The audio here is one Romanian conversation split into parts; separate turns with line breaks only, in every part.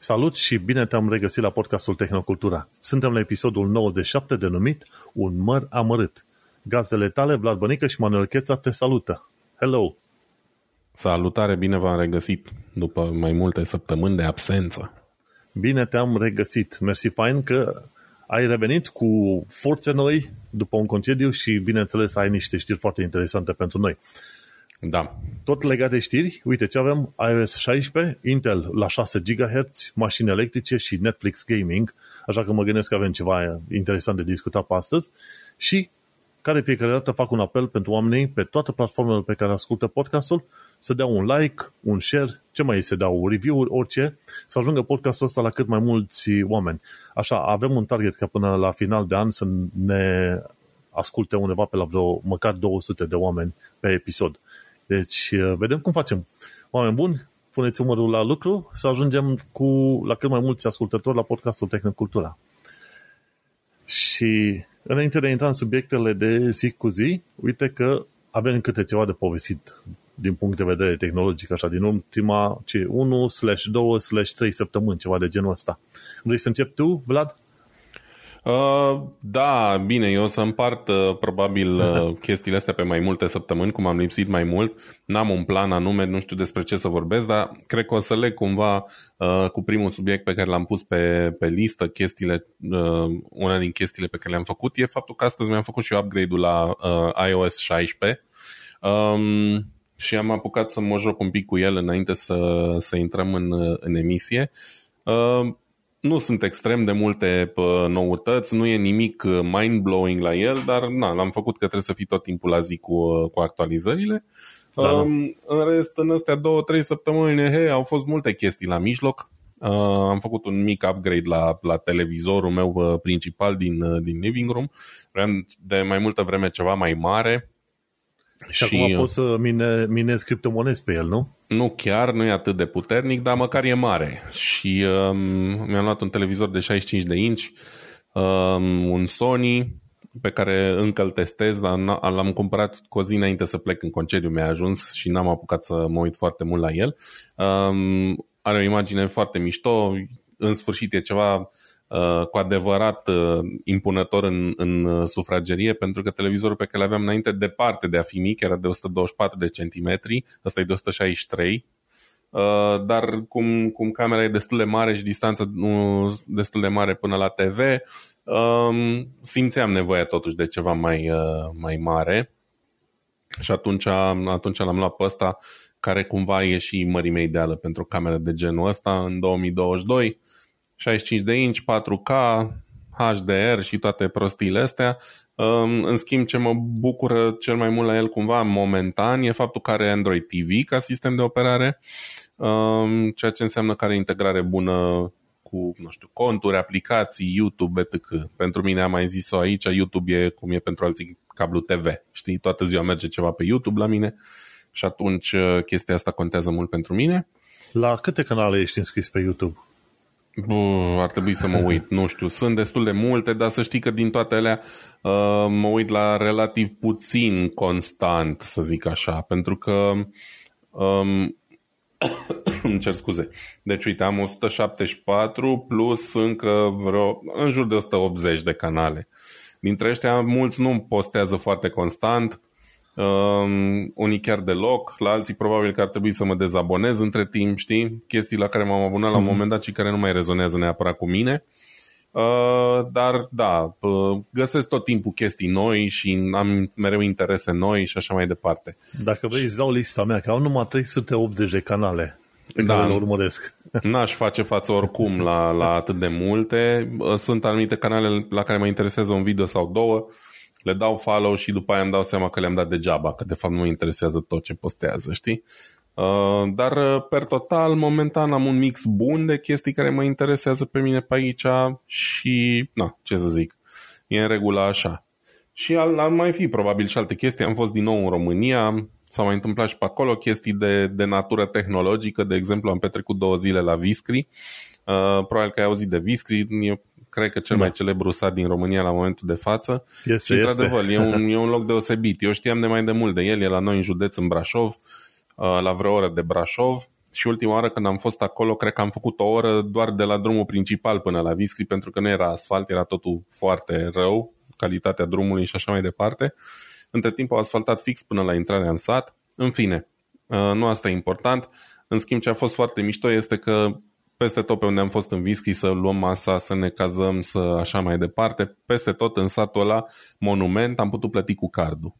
Salut și bine te-am regăsit la podcastul Tehnocultura. Suntem la episodul 97 denumit Un măr amărât. Gazdele tale, Vlad Bănică și Manuel Cheța te salută. Hello!
Salutare, bine v-am regăsit după mai multe săptămâni de absență.
Bine te-am regăsit. Mersi fain că ai revenit cu forțe noi după un concediu și, bineînțeles, ai niște știri foarte interesante pentru noi.
Da.
Tot legat de știri, uite ce avem, iOS 16, Intel la 6 GHz, mașini electrice și Netflix Gaming, așa că mă gândesc că avem ceva interesant de discutat pe astăzi și care fiecare dată fac un apel pentru oamenii pe toate platformele pe care ascultă podcastul să dea un like, un share, ce mai este, dau review-uri, orice, să ajungă podcastul ăsta la cât mai mulți oameni. Așa, avem un target ca până la final de an să ne asculte undeva pe la vreo măcar 200 de oameni pe episod. Deci, uh, vedem cum facem. Oameni buni, puneți umărul la lucru să ajungem cu, la cât mai mulți ascultători la podcastul Tehnocultura. Și înainte de a intra în subiectele de zi cu zi, uite că avem câte ceva de povestit din punct de vedere tehnologic, așa, din ultima, ce, 1 slash 2 slash 3 săptămâni, ceva de genul ăsta. Vrei să încep tu, Vlad?
Uh, da, bine, eu o să împart uh, probabil uh, chestiile astea pe mai multe săptămâni, cum am lipsit mai mult. N-am un plan anume, nu știu despre ce să vorbesc, dar cred că o să leg cumva uh, cu primul subiect pe care l-am pus pe, pe listă, chestiile, uh, una din chestiile pe care le-am făcut, e faptul că astăzi mi-am făcut și eu upgrade-ul la uh, iOS 16. Um, și am apucat să mă joc un pic cu el înainte să, să intrăm în, în emisie. Uh, nu sunt extrem de multe noutăți, nu e nimic uh, mind-blowing la el, dar na, l-am făcut că trebuie să fii tot timpul la zi cu, uh, cu actualizările. Da, da. um, în rest, în astea două, trei săptămâni, he, au fost multe chestii la mijloc. Uh, am făcut un mic upgrade la, la televizorul meu uh, principal din, uh, din living room. Vreau de mai multă vreme ceva mai mare
și, și acum poți să mine, minezi criptomonezi pe el, nu?
Nu chiar, nu e atât de puternic, dar măcar e mare. Și um, mi-am luat un televizor de 65 de inch, um, un Sony pe care încă îl testez, dar l-am cumpărat cu o zi înainte să plec în concediu, mi-a ajuns și n-am apucat să mă uit foarte mult la el. Um, are o imagine foarte mișto, în sfârșit e ceva Uh, cu adevărat uh, impunător în, în uh, sufragerie, pentru că televizorul pe care l aveam înainte, departe de a fi mic, era de 124 de centimetri, ăsta e de 163, dar cum, cum camera e destul de mare și distanța nu destul de mare până la TV, um, simțeam nevoia totuși de ceva mai, mai mare. Și atunci, atunci l-am luat pe ăsta care cumva e și mărimea ideală pentru o cameră de genul ăsta. În 2022 65 de inch, 4K, HDR și toate prostiile astea. În schimb, ce mă bucură cel mai mult la el cumva momentan e faptul că are Android TV ca sistem de operare, ceea ce înseamnă că are integrare bună cu, nu știu, conturi, aplicații, YouTube, etc. Pentru mine am mai zis-o aici, YouTube e cum e pentru alții cablu TV. Știi, toată ziua merge ceva pe YouTube la mine și atunci uh, chestia asta contează mult pentru mine.
La câte canale ești înscris pe YouTube?
Bă, ar trebui să mă uit, nu știu, sunt destul de multe, dar să știi că din toate alea uh, mă uit la relativ puțin constant, să zic așa, pentru că um, îmi cer scuze. Deci uite, am 174 plus încă vreo în jur de 180 de canale. Dintre ăștia mulți nu postează foarte constant, Um, unii chiar deloc, la alții probabil că ar trebui să mă dezabonez între timp, știi? Chestii la care m-am abonat la un mhm. moment dat și care nu mai rezonează neapărat cu mine. Uh, dar da, uh, găsesc tot timpul chestii noi și am mereu interese noi și așa mai departe.
Dacă vrei, îți dau lista mea, că au numai 380 de canale pe da, care le urmăresc.
N-aș face față oricum la, la atât de multe. Uh, sunt anumite canale la care mă interesează un video sau două le dau follow și după aia îmi dau seama că le-am dat degeaba, că de fapt nu mă interesează tot ce postează, știi? Uh, dar uh, per total, momentan am un mix bun de chestii care mă interesează pe mine pe aici și, na, ce să zic, e în regulă așa. Și al, al mai fi probabil și alte chestii. Am fost din nou în România, s-au mai întâmplat și pe acolo chestii de, de natură tehnologică. De exemplu, am petrecut două zile la Viscri. Uh, probabil că ai auzit de Viscri. E cred că cel da. mai celebru sat din România la momentul de față.
Este, și,
într-adevăr, e un, e un loc deosebit. Eu știam de mai de mult de el, e la noi în județ, în Brașov, uh, la vreo oră de Brașov și ultima oară când am fost acolo, cred că am făcut o oră doar de la drumul principal până la Viscri, pentru că nu era asfalt, era totul foarte rău, calitatea drumului și așa mai departe. Între timp au asfaltat fix până la intrarea în sat. În fine, uh, nu asta e important. În schimb, ce a fost foarte mișto este că peste tot pe unde am fost în Vischi să luăm masa, să ne cazăm, să așa mai departe, peste tot în satul ăla, monument, am putut plăti cu cardul.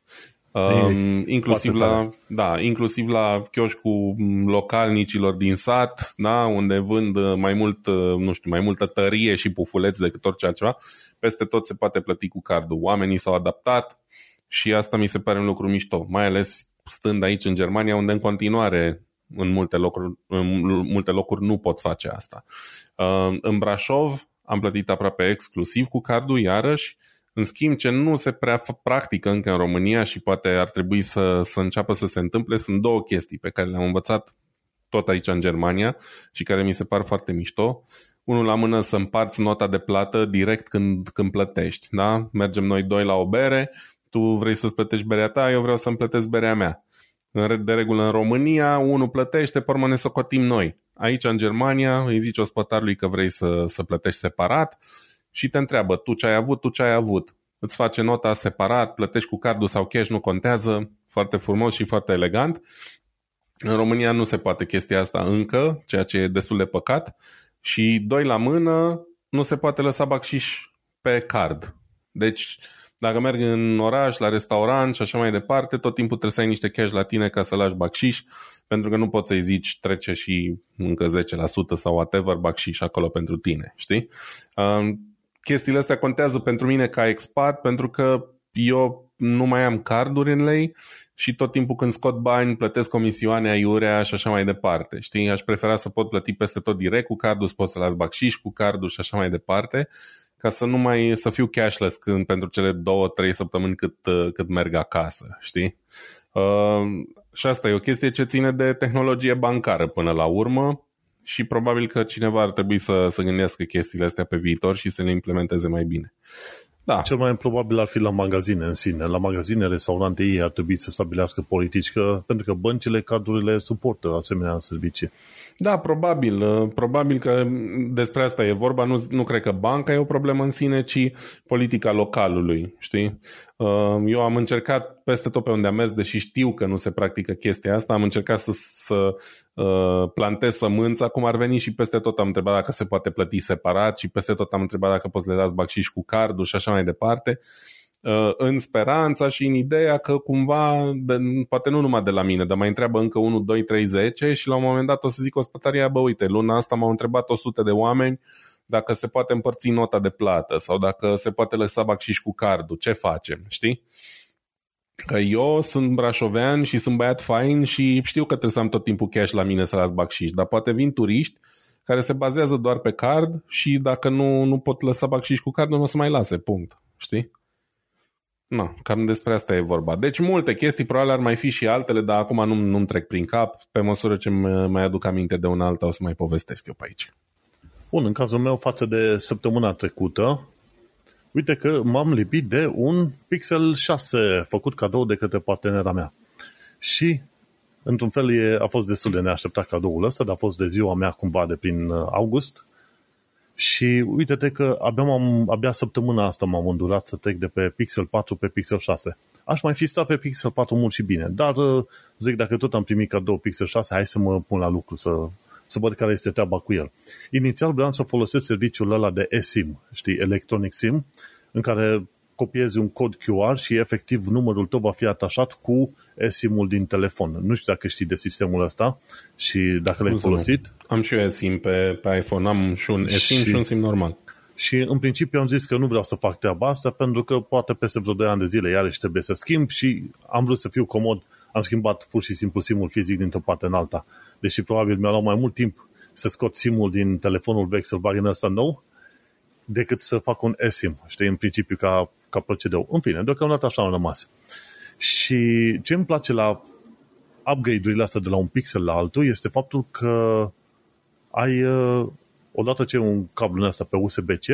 Um, inclusiv, la, da, inclusiv la chioșcul localnicilor din sat, da, unde vând mai mult, nu știu, mai multă tărie și pufuleți decât orice altceva, peste tot se poate plăti cu cardul. Oamenii s-au adaptat și asta mi se pare un lucru mișto, mai ales stând aici în Germania, unde în continuare în multe locuri, în multe locuri nu pot face asta. Uh, în Brașov am plătit aproape exclusiv cu cardul, iarăși, în schimb, ce nu se prea practică încă în România și poate ar trebui să, să înceapă să se întâmple, sunt două chestii pe care le-am învățat tot aici în Germania și care mi se par foarte mișto. Unul la mână să împarți nota de plată direct când, când plătești. Da? Mergem noi doi la o bere, tu vrei să-ți plătești berea ta, eu vreau să-mi plătesc berea mea. De regulă în România, unul plătește, pe urmă ne socotim noi. Aici în Germania îi zici ospătarului că vrei să, să plătești separat și te întreabă tu ce ai avut, tu ce ai avut. Îți face nota separat, plătești cu cardul sau cash, nu contează, foarte frumos și foarte elegant. În România nu se poate chestia asta încă, ceea ce e destul de păcat. Și doi la mână, nu se poate lăsa bacșiș pe card. Deci dacă merg în oraș, la restaurant și așa mai departe, tot timpul trebuie să ai niște cash la tine ca să lași bacșiș, pentru că nu poți să-i zici trece și încă 10% sau whatever bacșiș acolo pentru tine, știi? Chestiile astea contează pentru mine ca expat, pentru că eu nu mai am carduri în lei și tot timpul când scot bani plătesc comisioane aiurea și așa mai departe. Știi, aș prefera să pot plăti peste tot direct cu cardul, să pot să las bacșiș cu cardul și așa mai departe ca să nu mai să fiu cashless când, pentru cele două, trei săptămâni cât, uh, cât merg acasă, știi? Uh, și asta e o chestie ce ține de tehnologie bancară până la urmă și probabil că cineva ar trebui să, să gândească chestiile astea pe viitor și să le implementeze mai bine.
Da. Cel mai probabil ar fi la magazine în sine. La magazine, restaurante, ei ar trebui să stabilească politici, că, pentru că băncile, cardurile suportă asemenea servicii.
Da, probabil. Uh, probabil că despre asta e vorba. Nu, nu cred că banca e o problemă în sine, ci politica localului, știi? Uh, eu am încercat peste tot pe unde am mers, deși știu că nu se practică chestia asta, am încercat să, să uh, plantez sămânța, cum ar veni și peste tot am întrebat dacă se poate plăti separat și peste tot am întrebat dacă poți le dați bacșiș cu cardul și așa mai departe. Uh, Uh, în speranța și în ideea că cumva, de, poate nu numai de la mine, dar mai întreabă încă 1, 2, 3, 10 și la un moment dat o să zic ospătaria, bă, uite, luna asta m-au întrebat 100 de oameni dacă se poate împărți nota de plată sau dacă se poate lăsa bacșiș cu cardul, ce facem, știi? Că eu sunt brașovean și sunt băiat fain și știu că trebuie să am tot timpul cash la mine să las bacșiș, dar poate vin turiști care se bazează doar pe card și dacă nu, nu pot lăsa bacșiș cu card, nu o să mai lase, punct. Știi? Nu, cam despre asta e vorba. Deci multe chestii, probabil ar mai fi și altele, dar acum nu, nu-mi trec prin cap. Pe măsură ce mai aduc aminte de un alta, o să mai povestesc eu pe aici.
Bun, în cazul meu, față de săptămâna trecută, uite că m-am lipit de un Pixel 6 făcut cadou de către partenera mea. Și, într-un fel, e, a fost destul de neașteptat cadoul ăsta, dar a fost de ziua mea cumva de prin uh, august și uite-te că abia, m-am, abia săptămâna asta m-am îndurat să trec de pe Pixel 4 pe Pixel 6. Aș mai fi stat pe Pixel 4 mult și bine, dar uh, zic, dacă tot am primit cadou Pixel 6, hai să mă pun la lucru, să, să văd care este treaba cu el. Inițial vreau să folosesc serviciul ăla de eSIM, știi, Electronic SIM, în care copiezi un cod QR și efectiv numărul tău va fi atașat cu eSIM-ul din telefon. Nu știu dacă știi de sistemul ăsta și dacă l-ai folosit. Nu.
Am și eu eSIM pe, pe iPhone, am și un eSIM și, și un SIM normal.
Și în principiu am zis că nu vreau să fac treaba asta pentru că poate peste vreo 2 ani de zile iarăși trebuie să schimb și am vrut să fiu comod. Am schimbat pur și simplu SIM-ul fizic dintr-o parte în alta. Deși probabil mi-a luat mai mult timp să scot SIM-ul din telefonul vechi să-l bag în ăsta nou decât să fac un eSIM, știi, în principiu ca, ca procedeu. În fine, deocamdată așa am rămas. Și ce îmi place la upgrade-urile astea de la un pixel la altul este faptul că ai, uh, odată ce un cablu ăsta pe USB-C,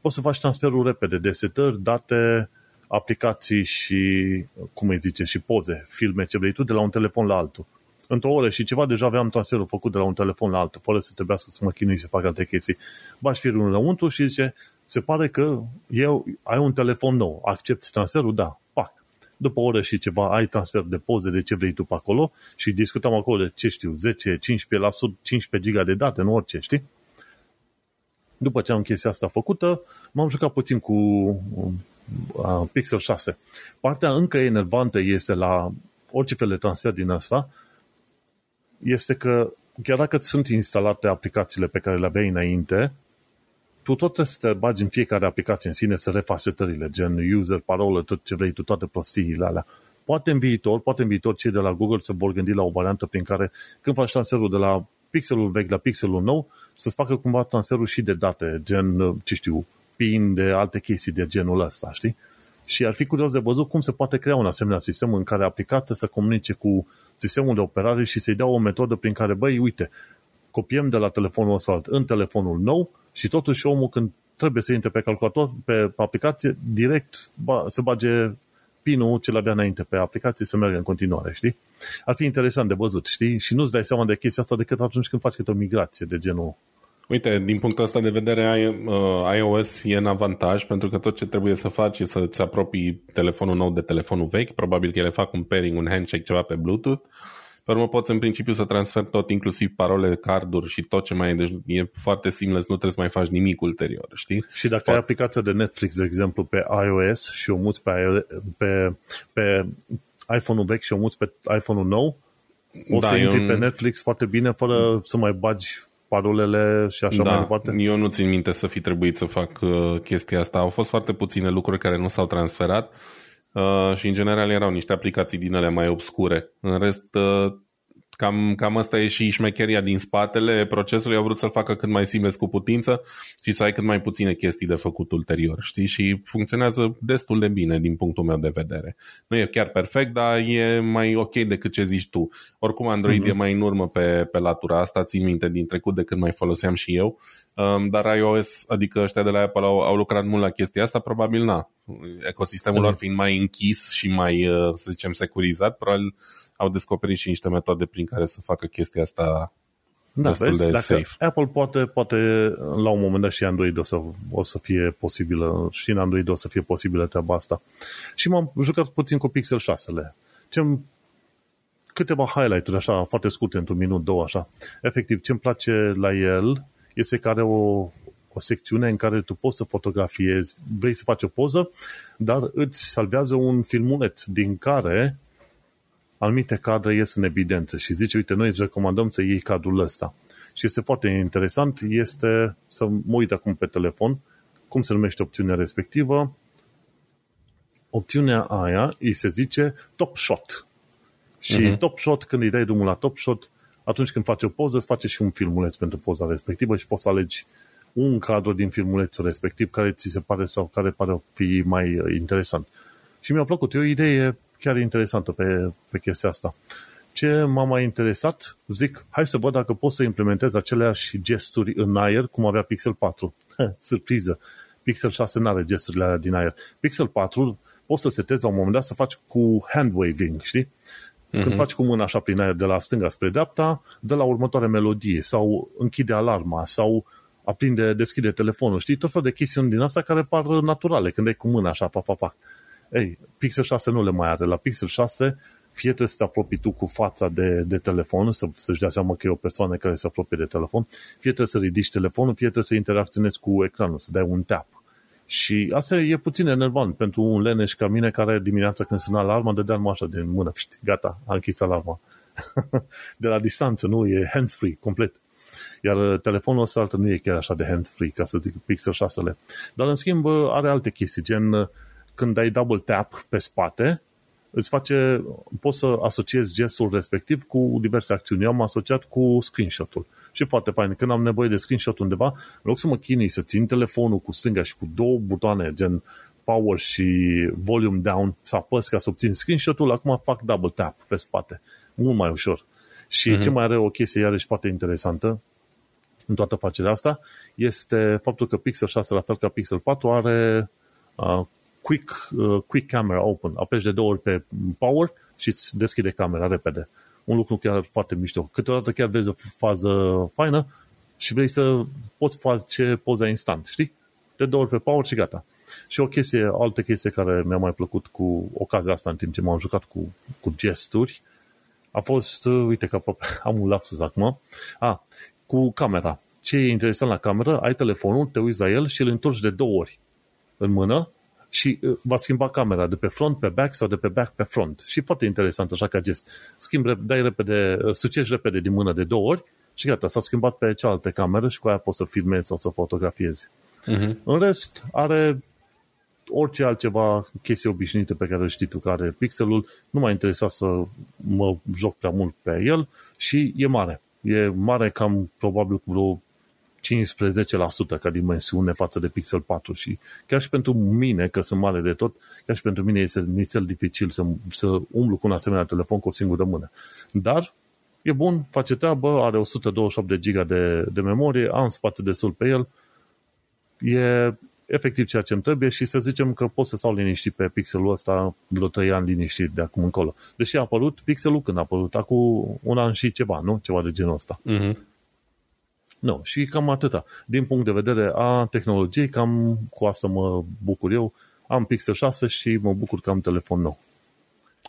poți să faci transferul repede de setări, date, aplicații și, cum îi zice, și poze, filme, ce vrei tu, de la un telefon la altul. într-o oră și ceva deja aveam transferul făcut de la un telefon la altul, fără să trebuiască să mă chinui să fac alte chestii. Bași firul înăuntru și zice, se pare că eu ai un telefon nou, accepti transferul? Da, fac. După o oră și ceva ai transfer de poze de ce vrei tu pe acolo și discutam acolo de ce știu, 10, 15, la 15 giga de date, nu orice, știi? După ce am chestia asta făcută, m-am jucat puțin cu uh, Pixel 6. Partea încă enervantă este la orice fel de transfer din asta, este că chiar dacă sunt instalate aplicațiile pe care le aveai înainte, tu tot trebuie să te bagi în fiecare aplicație în sine să refaci setările, gen user, parolă, tot ce vrei tu, toate prostiile alea. Poate în viitor, poate în viitor cei de la Google se vor gândi la o variantă prin care când faci transferul de la pixelul vechi la pixelul nou, să-ți facă cumva transferul și de date, gen, ce știu, PIN, de alte chestii de genul ăsta, știi? Și ar fi curios de văzut cum se poate crea un asemenea sistem în care aplicația să comunice cu sistemul de operare și să-i dea o metodă prin care, băi, uite, copiem de la telefonul ăsta în telefonul nou și totuși omul când trebuie să intre pe calculator, pe aplicație, direct ba, să bage pinul ce l-avea înainte pe aplicație să meargă în continuare, știi? Ar fi interesant de văzut, știi? Și nu-ți dai seama de chestia asta decât atunci când faci câte o migrație de genul
Uite, din punctul ăsta de vedere, uh, iOS e în avantaj pentru că tot ce trebuie să faci e să-ți apropii telefonul nou de telefonul vechi. Probabil că ele fac un pairing, un handshake, ceva pe Bluetooth. Pe urmă poți în principiu să transferi tot, inclusiv parole, carduri și tot ce mai e. Deci e foarte seamless, nu trebuie să mai faci nimic ulterior, știi?
Și dacă Poate... ai aplicația de Netflix, de exemplu, pe iOS și o muți pe, pe, pe iPhone-ul vechi și o muți pe iPhone-ul nou, o da, să intri un... pe Netflix foarte bine fără să mai bagi parolele și așa
da,
mai departe?
eu nu țin minte să fi trebuit să fac uh, chestia asta. Au fost foarte puține lucruri care nu s-au transferat uh, și în general erau niște aplicații din ele mai obscure. În rest, uh, Cam, cam asta e și șmecheria din spatele procesului. Au vrut să-l facă cât mai simples cu putință și să ai cât mai puține chestii de făcut ulterior, știi? Și funcționează destul de bine din punctul meu de vedere. Nu e chiar perfect, dar e mai ok decât ce zici tu. Oricum Android mm-hmm. e mai în urmă pe, pe latura asta, țin minte din trecut de când mai foloseam și eu, um, dar iOS, adică ăștia de la Apple au, au lucrat mult la chestia asta, probabil na. Ecosistemul mm-hmm. lor fiind mai închis și mai, uh, să zicem, securizat, probabil au descoperit și niște metode prin care să facă chestia asta da, vezi, de dacă safe.
Apple poate, poate la un moment dat și Android o să, o să fie posibilă, și în Android o să fie posibilă treaba asta. Și m-am jucat puțin cu Pixel 6-le. Ce câteva highlight-uri așa, foarte scurte, într-un minut, două, așa. Efectiv, ce-mi place la el este că are o, o secțiune în care tu poți să fotografiezi, vrei să faci o poză, dar îți salvează un filmuleț din care anumite cadre ies în evidență și zice, uite, noi îți recomandăm să iei cadrul ăsta. Și este foarte interesant, este să mă uit acum pe telefon, cum se numește opțiunea respectivă. Opțiunea aia îi se zice Top Shot. Și uh-huh. Top Shot, când îi dai drumul la Top Shot, atunci când faci o poză, îți face și un filmuleț pentru poza respectivă și poți să alegi un cadru din filmulețul respectiv care ți se pare sau care pare fi mai interesant. Și mi-a plăcut. E o idee chiar interesantă pe, pe chestia asta. Ce m-a mai interesat, zic, hai să văd dacă pot să implementez aceleași gesturi în aer cum avea Pixel 4. Surpriză! Pixel 6 nu are gesturile alea din aer. Pixel 4 poți să setezi la un moment dat să faci cu hand waving, știi? Când uh-huh. faci cu mâna așa prin aer de la stânga spre dreapta, de la următoare melodie sau închide alarma sau aprinde, deschide telefonul, știi? Tot fel de chestiuni din asta care par naturale când ai cu mâna așa, pa, pa, pa. Ei, Pixel 6 nu le mai are. La Pixel 6 fie trebuie să te apropii tu cu fața de, de telefon, să, să-și dea seama că e o persoană care se apropie de telefon, fie trebuie să ridici telefonul, fie trebuie să interacționezi cu ecranul, să dai un tap. Și asta e puțin enervant pentru un leneș ca mine care dimineața când sună alarma, dădea așa din mână, știi, gata, a închis alarma. de la distanță, nu? E hands-free, complet. Iar telefonul ăsta nu e chiar așa de hands-free, ca să zic Pixel 6-le. Dar în schimb are alte chestii, gen când dai double tap pe spate, îți face, poți să asociezi gestul respectiv cu diverse acțiuni. Eu am asociat cu screenshot-ul. Și foarte fain. Când am nevoie de screenshot undeva, în loc să mă chinui să țin telefonul cu stânga și cu două butoane, gen power și volume down, să apăs ca să obțin screenshot-ul, acum fac double tap pe spate. Mult mai ușor. Și uh-huh. ce mai are o chestie iarăși foarte interesantă în toată facerea asta este faptul că Pixel 6, la fel ca Pixel 4, are uh, quick, uh, quick camera open. Apeși de două ori pe power și îți deschide camera repede. Un lucru chiar foarte mișto. Câteodată chiar vezi o fază faină și vrei să poți face poza instant, știi? De două ori pe power și gata. Și o chestie, o altă chestie care mi-a mai plăcut cu ocazia asta în timp ce m-am jucat cu, cu gesturi, a fost, uite că am un lapsus acum, a, cu camera. Ce e interesant la cameră, ai telefonul, te uiți la el și îl întorci de două ori în mână și uh, va schimba camera de pe front pe back sau de pe back pe front. Și foarte interesant așa ca gest. Schimb, dai repede, uh, sucești repede din mână de două ori și gata, s-a schimbat pe cealaltă cameră și cu aia poți să filmezi sau să fotografiezi. Uh-huh. În rest, are orice altceva, chestii obișnuite pe care știi tu care pixelul, nu m-a interesat să mă joc prea mult pe el și e mare. E mare cam probabil cu vreo 15% ca dimensiune față de Pixel 4 și chiar și pentru mine, că sunt mare de tot, chiar și pentru mine este nițel dificil să, să umblu cu un asemenea telefon cu o singură mână. Dar e bun, face treabă, are 128 de giga de, de memorie, am spațiu destul pe el, e efectiv ceea ce îmi trebuie și să zicem că pot să stau liniștit pe pixelul ăsta vreo 3 ani liniștit de acum încolo. Deși a apărut pixelul când a apărut, acum un an și ceva, nu? Ceva de genul ăsta. Uh-huh. Nu, și cam atâta. Din punct de vedere a tehnologiei, cam cu asta mă bucur eu. Am Pixel 6 și mă bucur că am telefon nou.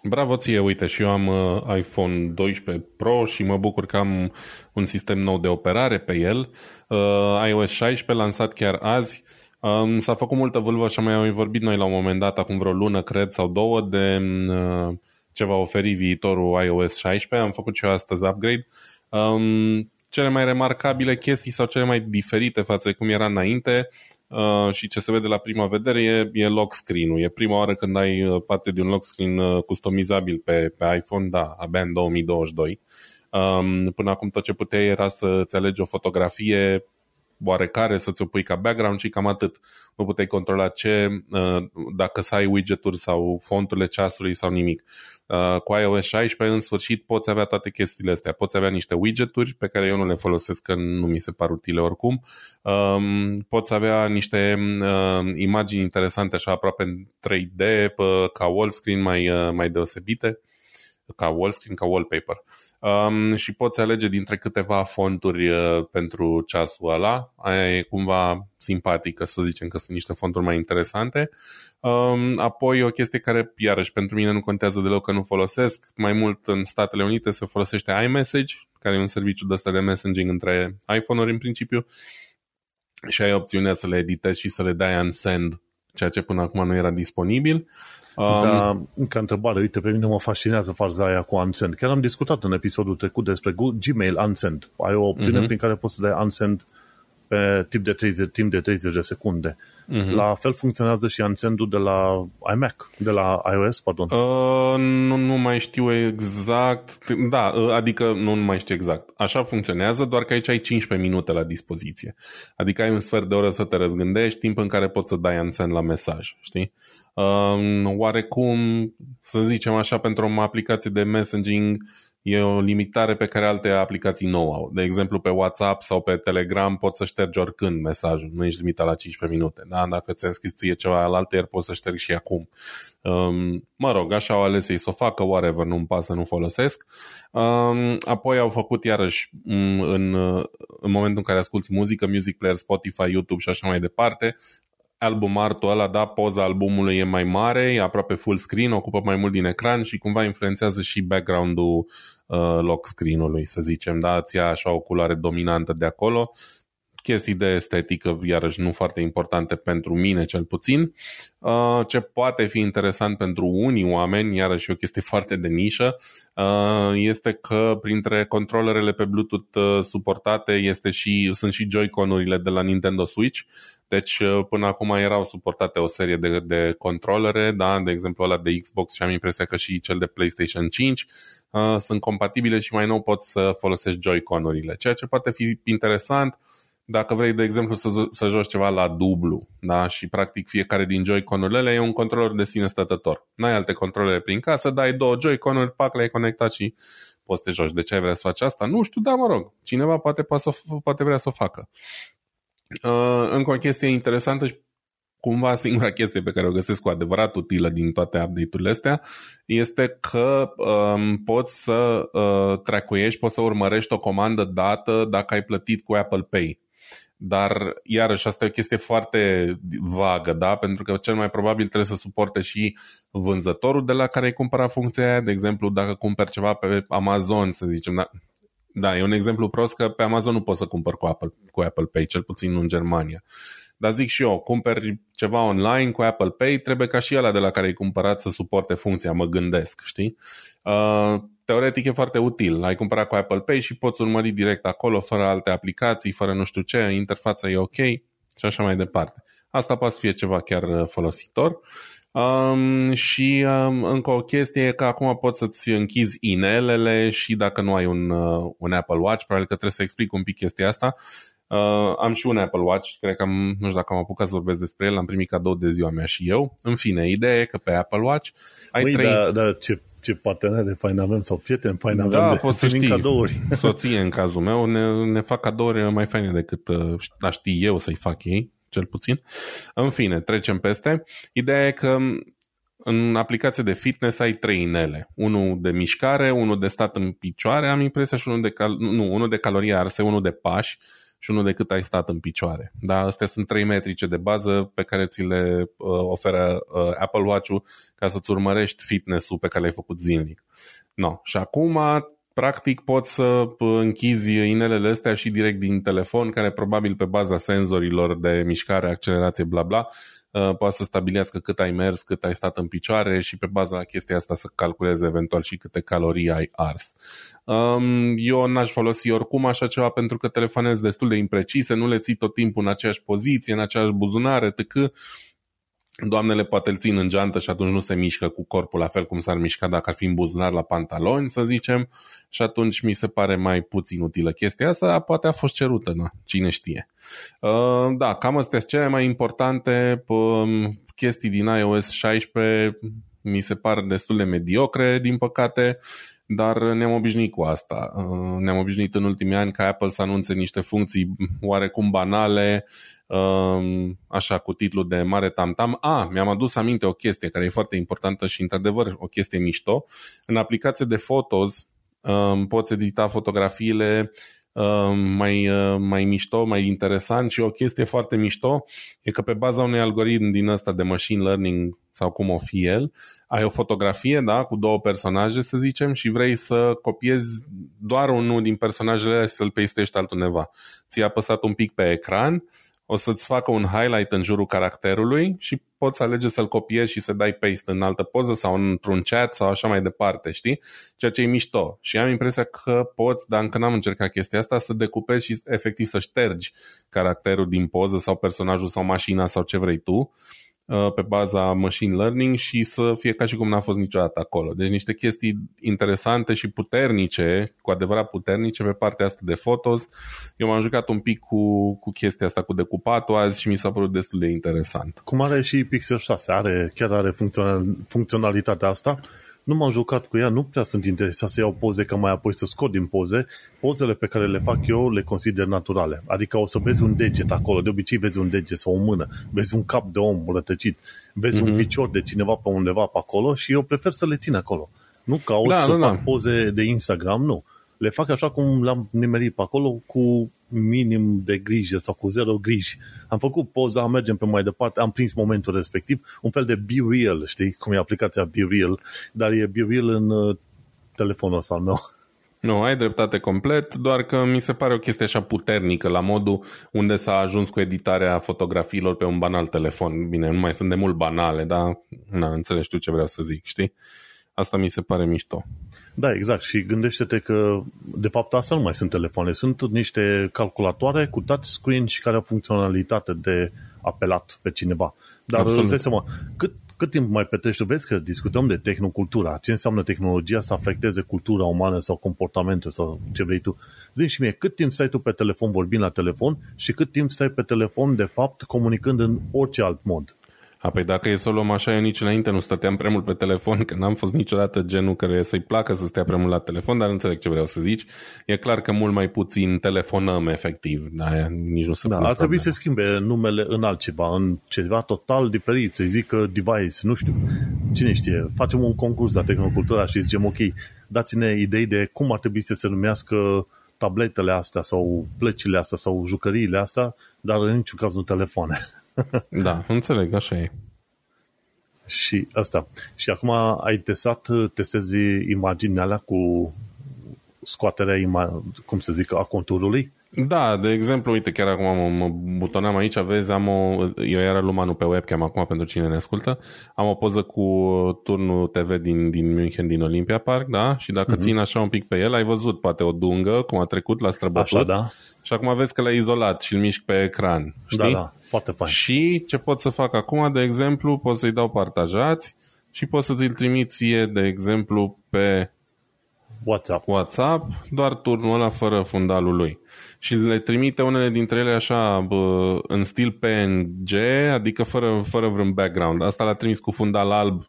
Bravo ție, uite, și eu am uh, iPhone 12 Pro și mă bucur că am un sistem nou de operare pe el. Uh, iOS 16 lansat chiar azi. Um, s-a făcut multă vâlvă și am mai vorbit noi la un moment dat, acum vreo lună, cred, sau două, de uh, ce va oferi viitorul iOS 16. Am făcut și eu astăzi upgrade. Um, cele mai remarcabile chestii sau cele mai diferite față de cum era înainte uh, și ce se vede la prima vedere e, e lock screen-ul. E prima oară când ai uh, parte de un lock screen uh, customizabil pe, pe iPhone, da, abia în 2022. Um, până acum tot ce puteai era să-ți alegi o fotografie oarecare să ți-o pui ca background și cam atât. Nu puteai controla ce, uh, dacă să ai widgeturi sau fonturile ceasului sau nimic. Uh, cu iOS 16 în sfârșit poți avea toate chestiile astea. Poți avea niște widgeturi pe care eu nu le folosesc că nu mi se par utile oricum. Um, poți avea niște uh, imagini interesante așa aproape în 3D ca wall screen mai, mai deosebite ca wall screen, ca wallpaper. Um, și poți alege dintre câteva fonturi uh, pentru ceasul ăla. Aia e cumva simpatică, să zicem că sunt niște fonturi mai interesante. Um, apoi o chestie care, iarăși, pentru mine nu contează deloc că nu folosesc. Mai mult în Statele Unite se folosește iMessage, care e un serviciu de ăsta de messaging între iPhone-uri în principiu și ai opțiunea să le editezi și să le dai în send, ceea ce până acum nu era disponibil.
Um, da, ca întrebare, uite, pe mine mă fascinează faza aia cu Unsend. Chiar am discutat în episodul trecut despre Gmail Unsend. Ai o opțiune uh-huh. prin care poți să dai Unsend pe timp de 30, timp de 30 de secunde. Uh-huh. La fel funcționează și Unsend-ul de la iMac, de la iOS, pardon.
Uh, nu, nu mai știu exact. Da, uh, adică nu, nu mai știu exact. Așa funcționează, doar că aici ai 15 minute la dispoziție. Adică ai un sfert de oră să te răzgândești, timp în care poți să dai Unsend la mesaj, știi? Um, oarecum, să zicem așa, pentru o aplicație de messaging e o limitare pe care alte aplicații nu au. De exemplu, pe WhatsApp sau pe Telegram poți să ștergi oricând mesajul, nu ești limitat la 15 minute. Da? Dacă ți-ai scris ție ceva la alter, poți să ștergi și acum. Um, mă rog, așa au ales ei să o facă, whatever, nu-mi pasă, nu folosesc. Um, apoi au făcut iarăși mm, în, în momentul în care asculti muzică, Music Player, Spotify, YouTube și așa mai departe, album artul ăla, da, poza albumului e mai mare, e aproape full screen, ocupă mai mult din ecran și cumva influențează și background-ul uh, lock screen-ului, să zicem, da, ți ia așa o culoare dominantă de acolo chestii de estetică, iarăși nu foarte importante pentru mine cel puțin. Uh, ce poate fi interesant pentru unii oameni, iarăși o chestie foarte de nișă, uh, este că printre controlerele pe Bluetooth uh, suportate este și, sunt și Joy-Con-urile de la Nintendo Switch, deci până acum erau suportate o serie de, de controlere, da? de exemplu ăla de Xbox și am impresia că și cel de PlayStation 5 uh, sunt compatibile și mai nou poți să folosești Joy-Con-urile, ceea ce poate fi interesant dacă vrei, de exemplu, să, să joci ceva la dublu da? și practic fiecare din Joy-Con-urile e un controller de sine stătător. N-ai alte controlere prin casă, dai două Joy-Con-uri, pac, le-ai conectat și poți să te joci. De ce ai vrea să faci asta? Nu știu, dar mă rog, cineva poate, poate, să, poate vrea să o facă. Uh, încă o chestie interesantă și cumva singura chestie pe care o găsesc cu adevărat utilă din toate update-urile astea este că um, poți să uh, tracuiești, poți să urmărești o comandă dată dacă ai plătit cu Apple Pay. Dar, iarăși, asta e o chestie foarte vagă, da? Pentru că cel mai probabil trebuie să suporte și vânzătorul de la care ai cumpărat funcția aia. De exemplu, dacă cumperi ceva pe Amazon, să zicem, da, da, e un exemplu prost că pe Amazon nu poți să cumpări cu Apple, cu Apple Pay, cel puțin în Germania. Dar zic și eu, cumperi ceva online cu Apple Pay, trebuie ca și ăla de la care ai cumpărat să suporte funcția, mă gândesc, știi? Uh, teoretic e foarte util. Ai cumpărat cu Apple Pay și poți urmări direct acolo, fără alte aplicații, fără nu știu ce, interfața e ok și așa mai departe. Asta poate să fie ceva chiar uh, folositor. Um, și um, încă o chestie e că acum poți să-ți închizi inelele și dacă nu ai un, uh, un Apple Watch, probabil că trebuie să explic un pic chestia asta. Uh, am și un Apple Watch, cred că am, nu știu dacă am apucat să vorbesc despre el, am primit cadou de ziua mea și eu. În fine, ideea e că pe Apple Watch ai
Băi,
trei...
da, da, ce, ce parteneri fain avem sau prieteni fain avem
Da,
de
poți să
primim
știi.
cadouri.
Soție, în cazul meu, ne, ne fac cadouri mai faine decât uh, aș ști eu să-i fac ei, cel puțin. În fine, trecem peste. Ideea e că în aplicație de fitness ai trei inele. Unul de mișcare, unul de stat în picioare, am impresia, și unul de, cal- nu, unul de calorii arse, unul de pași și unul de cât ai stat în picioare. Da, astea sunt trei metrice de bază pe care ți le uh, oferă uh, Apple Watch-ul ca să-ți urmărești fitness-ul pe care l-ai făcut zilnic. No. Și acum practic poți să închizi inelele astea și direct din telefon, care probabil pe baza senzorilor de mișcare, accelerație, bla bla, uh, poate să stabilească cât ai mers, cât ai stat în picioare și pe baza chestia asta să calculeze eventual și câte calorii ai ars. Um, eu n-aș folosi oricum așa ceva pentru că telefonez destul de imprecise, nu le ții tot timpul în aceeași poziție, în aceeași buzunare, tăcă doamnele poate îl țin în geantă și atunci nu se mișcă cu corpul la fel cum s-ar mișca dacă ar fi în buzunar la pantaloni, să zicem, și atunci mi se pare mai puțin utilă chestia asta, dar poate a fost cerută, na, cine știe. Uh, da, cam astea sunt cele mai importante. Um, chestii din iOS 16, mi se par destul de mediocre, din păcate, dar ne-am obișnuit cu asta. Uh, ne-am obișnuit în ultimii ani ca Apple să anunțe niște funcții oarecum banale, um, așa cu titlul de mare tam-tam. A, mi-am adus aminte o chestie care e foarte importantă și într-adevăr o chestie mișto. În aplicație de fotos um, poți edita fotografiile mai, mai mișto, mai interesant și o chestie foarte mișto e că pe baza unui algoritm din ăsta de machine learning sau cum o fi el, ai o fotografie, da, cu două personaje, să zicem, și vrei să copiezi doar unul din personajele și să-l pastești altundeva. Ți-ai apăsat un pic pe ecran, o să-ți facă un highlight în jurul caracterului și poți alege să-l copiezi și să dai paste în altă poză sau într-un chat sau așa mai departe, știi? Ceea ce e mișto. Și am impresia că poți, dar încă n-am încercat chestia asta, să decupezi și efectiv să ștergi caracterul din poză sau personajul sau mașina sau ce vrei tu pe baza machine learning și să fie ca și cum n-a fost niciodată acolo. Deci niște chestii interesante și puternice, cu adevărat puternice pe partea asta de fotos. Eu m-am jucat un pic cu, cu chestia asta cu decupatul azi și mi s-a părut destul de interesant.
Cum are și Pixel 6, are, chiar are funcțional, funcționalitatea asta. Nu m-am jucat cu ea, nu prea sunt interesat să iau poze ca mai apoi să scot din poze. Pozele pe care le fac eu le consider naturale. Adică o să vezi un deget acolo, de obicei vezi un deget sau o mână, vezi un cap de om rătăcit, vezi mm-hmm. un picior de cineva pe undeva pe acolo și eu prefer să le țin acolo. Nu caut da, să da, fac da. poze de Instagram, nu. Le fac așa cum le-am nimerit pe acolo cu minim de grijă sau cu zero griji. Am făcut poza, mergem pe mai departe, am prins momentul respectiv, un fel de Be Real, știi cum e aplicația Be Real, dar e Be Real în uh, telefonul ăsta al meu.
Nu, ai dreptate complet, doar că mi se pare o chestie așa puternică la modul unde s-a ajuns cu editarea fotografiilor pe un banal telefon. Bine, nu mai sunt de mult banale, dar na, înțelegi tu ce vreau să zic, știi? Asta mi se pare mișto.
Da, exact. Și gândește-te că, de fapt, asta nu mai sunt telefoane. Sunt niște calculatoare cu touchscreen și care au funcționalitate de apelat pe cineva. Dar Absolut. îți dai seama, cât, cât timp mai petrești tu? Vezi că discutăm de tehnocultura. Ce înseamnă tehnologia să afecteze cultura umană sau comportamentul sau ce vrei tu. Zici și mie, cât timp stai tu pe telefon vorbind la telefon și cât timp stai pe telefon, de fapt, comunicând în orice alt mod.
Apoi dacă e să o luăm așa, eu nici înainte nu stăteam prea mult pe telefon, că n-am fost niciodată genul care să-i placă să stea prea mult la telefon, dar înțeleg ce vreau să zici. E clar că mult mai puțin telefonăm efectiv, dar nici nu se
da, ar trebui să schimbe numele în altceva, în ceva total diferit, să-i zică device, nu știu, cine știe, facem un concurs la Tehnocultura și zicem, ok, dați-ne idei de cum ar trebui să se numească tabletele astea sau plăcile astea sau jucăriile astea, dar în niciun caz nu telefoane.
Da, înțeleg, așa e.
Și asta. Și acum ai testat, testezi imaginea alea cu scoaterea, ima- cum să zic, a conturului?
Da, de exemplu, uite, chiar acum mă, mă butonam aici, vezi, am o, eu era Lumanu pe webcam acum pentru cine ne ascultă, am o poză cu turnul TV din, din München, din Olympia Park, da? Și dacă uh-huh. țin așa un pic pe el, ai văzut poate o dungă, cum a trecut la străbătut.
Așa, da.
Și acum vezi că l-ai izolat și îl mișc pe ecran, știi?
Da, da, foarte fain.
Și ce pot să fac acum, de exemplu, pot să-i dau partajați și pot să ți-l trimit ție, de exemplu, pe
WhatsApp.
WhatsApp, doar turnul ăla fără fundalul lui. Și le trimite unele dintre ele așa bă, în stil PNG, adică fără, fără vreun background. Asta l-a trimis cu fundal alb,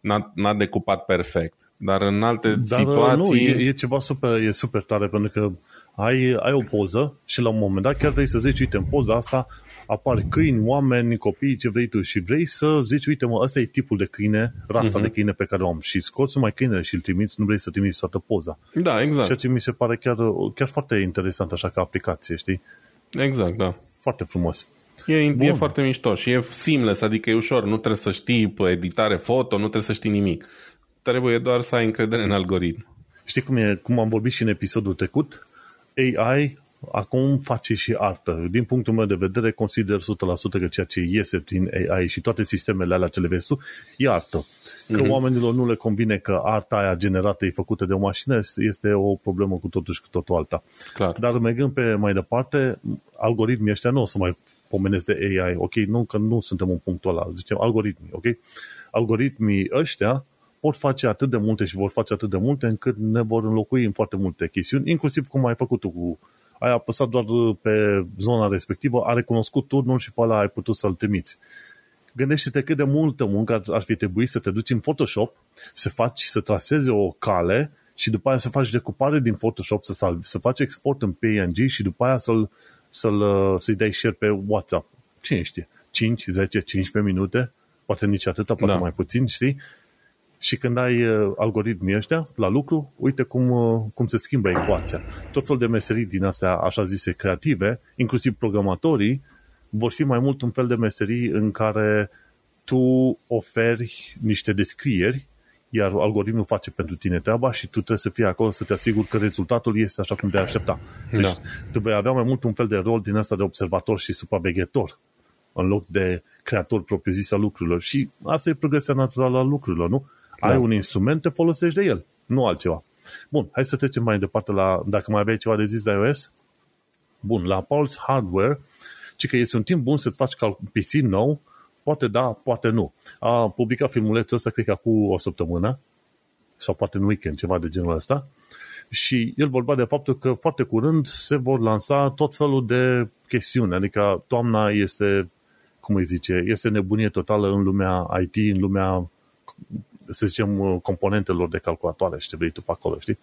n-a, n-a decupat perfect. Dar în alte Dar, situații...
Nu, e, e ceva super, e super tare, pentru că ai, ai o poză și la un moment dat chiar vrei să zici, uite, în poza asta apar câini, oameni, copii, ce vrei tu și vrei să zici, uite mă, ăsta e tipul de câine, rasa uh-huh. de câine pe care o am și scoți numai câinele și îl trimiți, nu vrei să trimiți toată poza.
Da, exact.
Ceea ce mi se pare chiar, chiar foarte interesant așa ca aplicație, știi?
Exact, da.
Foarte frumos.
E, e foarte mișto și e seamless, adică e ușor, nu trebuie să știi pe editare foto, nu trebuie să știi nimic. Trebuie doar să ai încredere în algoritm.
Știi cum, e, cum am vorbit și în episodul trecut? AI acum face și artă. Din punctul meu de vedere, consider 100% că ceea ce iese prin AI și toate sistemele alea ce le vezi tu, e artă. Că mm-hmm. oamenilor nu le convine că arta aia generată e făcută de o mașină, este o problemă cu totul și cu totul alta.
Clar.
Dar mergând pe mai departe, algoritmii ăștia nu o să mai pomenesc de AI, ok? Nu că nu suntem în punctul ăla, zicem algoritmii, ok? Algoritmii ăștia pot face atât de multe și vor face atât de multe încât ne vor înlocui în foarte multe chestiuni, inclusiv cum ai făcut tu cu ai apăsat doar pe zona respectivă, a recunoscut turnul și pe ăla ai putut să-l trimiți. Gândește-te cât de multă muncă ar fi trebuit să te duci în Photoshop, să faci, să trasezi o cale și după aia să faci decupare din Photoshop, să, salvi, să faci export în PNG și după aia să-l, să-l, să-i dai share pe WhatsApp. Cine știe? 5, 10, 15 minute? Poate nici atâta, poate da. mai puțin, știi? Și când ai uh, algoritmii ăștia la lucru, uite cum, uh, cum se schimbă ecuația. Tot fel de meserii din astea, așa zise, creative, inclusiv programatorii, vor fi mai mult un fel de meserii în care tu oferi niște descrieri, iar algoritmul face pentru tine treaba și tu trebuie să fii acolo să te asiguri că rezultatul este așa cum te aștepta. Deci da. tu vei avea mai mult un fel de rol din asta de observator și supraveghetor în loc de creator propriu-zis a lucrurilor. Și asta e progresia naturală a lucrurilor, nu? Da. Ai un instrument, te folosești de el, nu altceva. Bun, hai să trecem mai departe la, dacă mai aveai ceva de zis de iOS. Bun, la Pulse Hardware, ci că este un timp bun să-ți faci PC nou, poate da, poate nu. A publicat filmulețul ăsta, cred că acum o săptămână, sau poate în weekend, ceva de genul ăsta, și el vorbea de faptul că foarte curând se vor lansa tot felul de chestiuni, adică toamna este, cum îi zice, este nebunie totală în lumea IT, în lumea să zicem, uh, componentelor de calculatoare și ce vrei tu pe acolo, știi?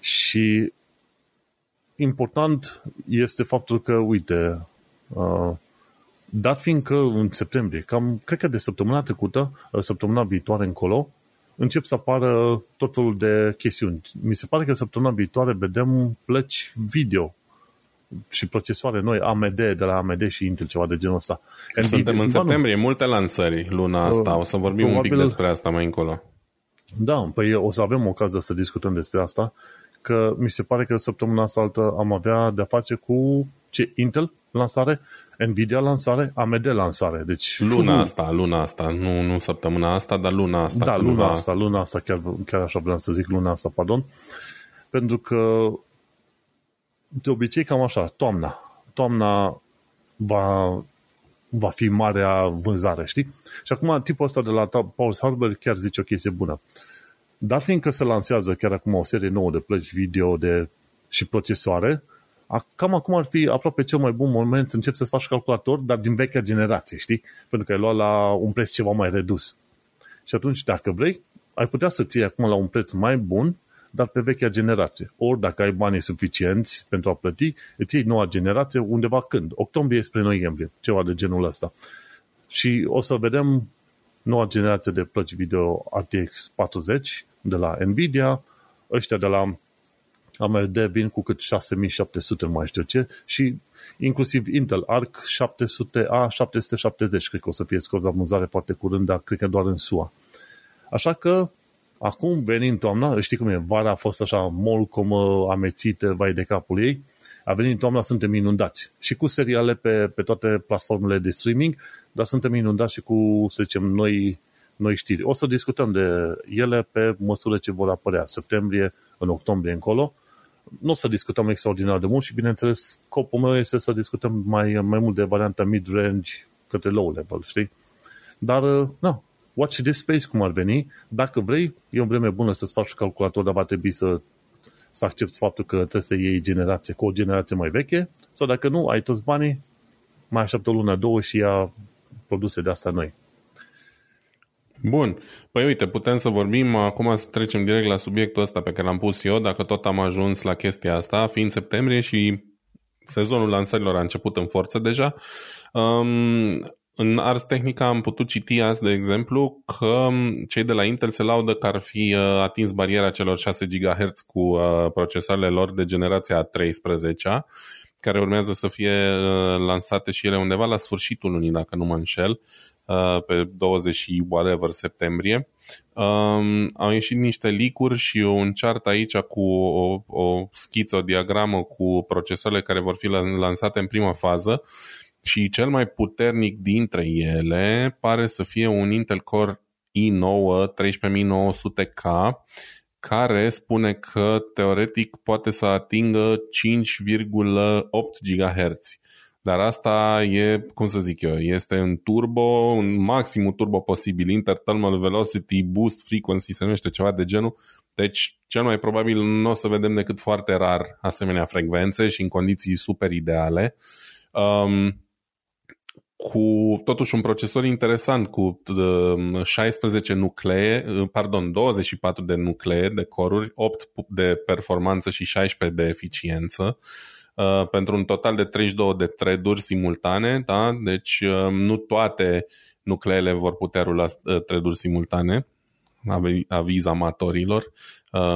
Și important este faptul că, uite, uh, dat fiind că în septembrie, cam, cred că de săptămâna trecută, uh, săptămâna viitoare încolo, încep să apară tot felul de chestiuni. Mi se pare că săptămâna viitoare vedem plăci video și procesoare noi, AMD, de la AMD și Intel, ceva de genul ăsta.
Suntem în septembrie, multe lansări luna asta, o să vorbim Probabil, un pic despre asta mai încolo.
Da, păi o să avem ocazia să discutăm despre asta, că mi se pare că săptămâna asta altă am avea de-a face cu ce? Intel lansare, Nvidia lansare, AMD lansare. Deci,
luna asta, luna asta, nu, nu săptămâna asta, dar luna asta.
Da, luna va... asta, luna asta, chiar, chiar așa vreau să zic, luna asta, pardon. Pentru că de obicei cam așa, toamna. Toamna va, va fi marea vânzare, știi? Și acum tipul ăsta de la Paul Hardware chiar zice o chestie bună. Dar fiindcă se lansează chiar acum o serie nouă de plăci video de, și procesoare, cam acum ar fi aproape cel mai bun moment să începi să-ți faci calculator, dar din vechea generație, știi? Pentru că ai luat la un preț ceva mai redus. Și atunci, dacă vrei, ai putea să ții acum la un preț mai bun, dar pe vechea generație. Ori dacă ai banii suficienți pentru a plăti, îți iei noua generație undeva când? Octombrie spre noiembrie, ceva de genul ăsta. Și o să vedem noua generație de plăci video RTX 40 de la Nvidia, ăștia de la AMD vin cu cât 6700, mai știu ce, și inclusiv Intel Arc 700A, 770, cred că o să fie scos la vânzare foarte curând, dar cred că doar în SUA. Așa că, acum, venind toamna, știi cum e, vara a fost așa molcomă, amețită, vai de capul ei, a venit toamna, suntem inundați. Și cu seriale pe, pe toate platformele de streaming, dar suntem inundați și cu, să zicem, noi, noi știri. O să discutăm de ele pe măsură ce vor apărea. Septembrie, în octombrie încolo. Nu o să discutăm extraordinar de mult și, bineînțeles, scopul meu este să discutăm mai, mai mult de varianta mid-range către low level, știi? Dar, nu, watch this space cum ar veni. Dacă vrei, e o vreme bună să-ți faci calculator, dar va trebui să, să accepti faptul că trebuie să iei generație cu o generație mai veche sau dacă nu, ai toți banii, mai așteaptă o lună, două și ia produse de asta noi.
Bun. Păi uite, putem să vorbim, acum să trecem direct la subiectul ăsta pe care l-am pus eu, dacă tot am ajuns la chestia asta, fiind septembrie și sezonul lansărilor a început în forță deja. Um, în Ars Technica am putut citi azi, de exemplu, că cei de la Intel se laudă că ar fi uh, atins bariera celor 6 GHz cu uh, procesoarele lor de generația a 13 care urmează să fie uh, lansate și ele undeva la sfârșitul lunii, dacă nu mă înșel, pe 20 whatever septembrie. Um, au ieșit niște licuri și un chart aici cu o, o schiță, o diagramă cu procesoarele care vor fi lansate în prima fază și cel mai puternic dintre ele pare să fie un Intel Core i9 13900K care spune că teoretic poate să atingă 5,8 GHz. Dar asta e, cum să zic eu, este în turbo, în maximul turbo posibil, interthermal velocity, boost frequency, se numește ceva de genul. Deci, cel mai probabil nu o să vedem decât foarte rar asemenea frecvențe și în condiții super ideale. Um, cu totuși un procesor interesant cu 16 um, nuclee, uh, pardon, 24 de nuclee de coruri, 8 de performanță și 16 de eficiență. Uh, pentru un total de 32 de thread-uri simultane, da? deci uh, nu toate nucleele vor putea rula uh, thread-uri simultane, aviz amatorilor.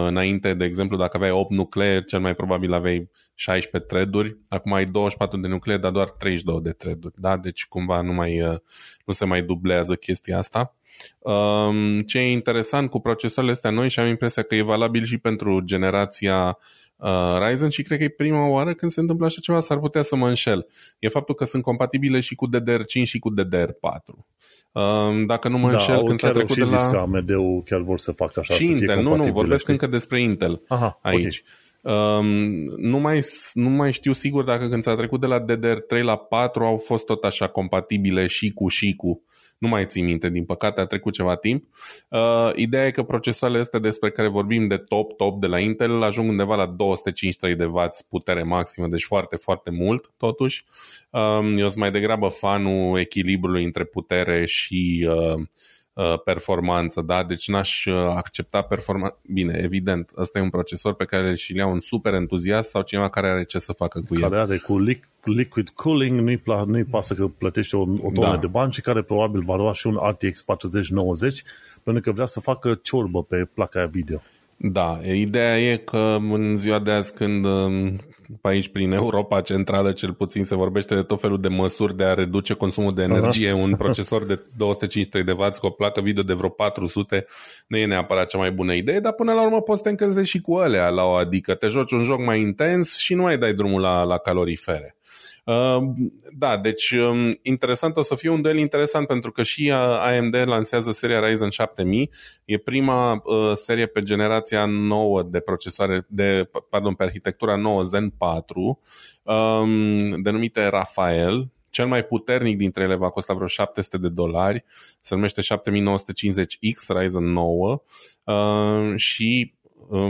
Înainte, de exemplu, dacă aveai 8 nuclee, cel mai probabil aveai 16 thread-uri, acum ai 24 de nuclee, dar doar 32 de thread-uri, da? deci cumva nu, mai, nu se mai dublează chestia asta. Um, ce e interesant cu procesoarele astea noi și am impresia că e valabil și pentru generația uh, Ryzen și cred că e prima oară când se întâmplă așa ceva, s-ar putea să mă înșel. E faptul că sunt compatibile și cu DDR5 și cu DDR4. Uh, dacă nu mă da, înșel, când s-a trecut de la...
că AMD-ul chiar vor să facă așa,
și
să
Intel, nu, nu, vorbesc știi? încă despre Intel Aha, aici. Okay. Um, nu, mai, nu mai știu sigur dacă când s-a trecut de la DDR3 la 4 au fost tot așa compatibile și cu și cu nu mai țin minte, din păcate a trecut ceva timp. Uh, ideea e că procesoarele astea despre care vorbim de top, top de la Intel ajung undeva la 253 de W putere maximă, deci foarte, foarte mult totuși. Uh, eu sunt mai degrabă fanul echilibrului între putere și uh, Uh, performanță, da? Deci n-aș uh, accepta performanță. Bine, evident, ăsta e un procesor pe care și-l ia un super entuziast sau cineva care are ce să facă cu
care
el.
Care are cu liquid cooling, nu-i, pla- nu-i pasă că plătește o, o tonă da. de bani și care probabil va lua și un RTX 4090 pentru că vrea să facă ciorbă pe placa aia video.
Da, ideea e că în ziua de azi când um, pe aici prin Europa Centrală cel puțin se vorbește de tot felul de măsuri de a reduce consumul de energie. Uh-huh. Un procesor de 253 de W cu o placă video de vreo 400 nu e neapărat cea mai bună idee, dar până la urmă poți să te încălzești și cu alea la o adică te joci un joc mai intens și nu mai dai drumul la, la calorifere. Ehm, da, deci um, interesant o să fie un duel interesant pentru că și AMD lansează seria Ryzen 7000. E prima uh, serie pe generația nouă de procesoare, de, pardon, pe arhitectura nouă Zen 4, um, denumite Rafael, cel mai puternic dintre ele va costa vreo 700 de dolari, se numește 7950X Ryzen 9 uh, și um,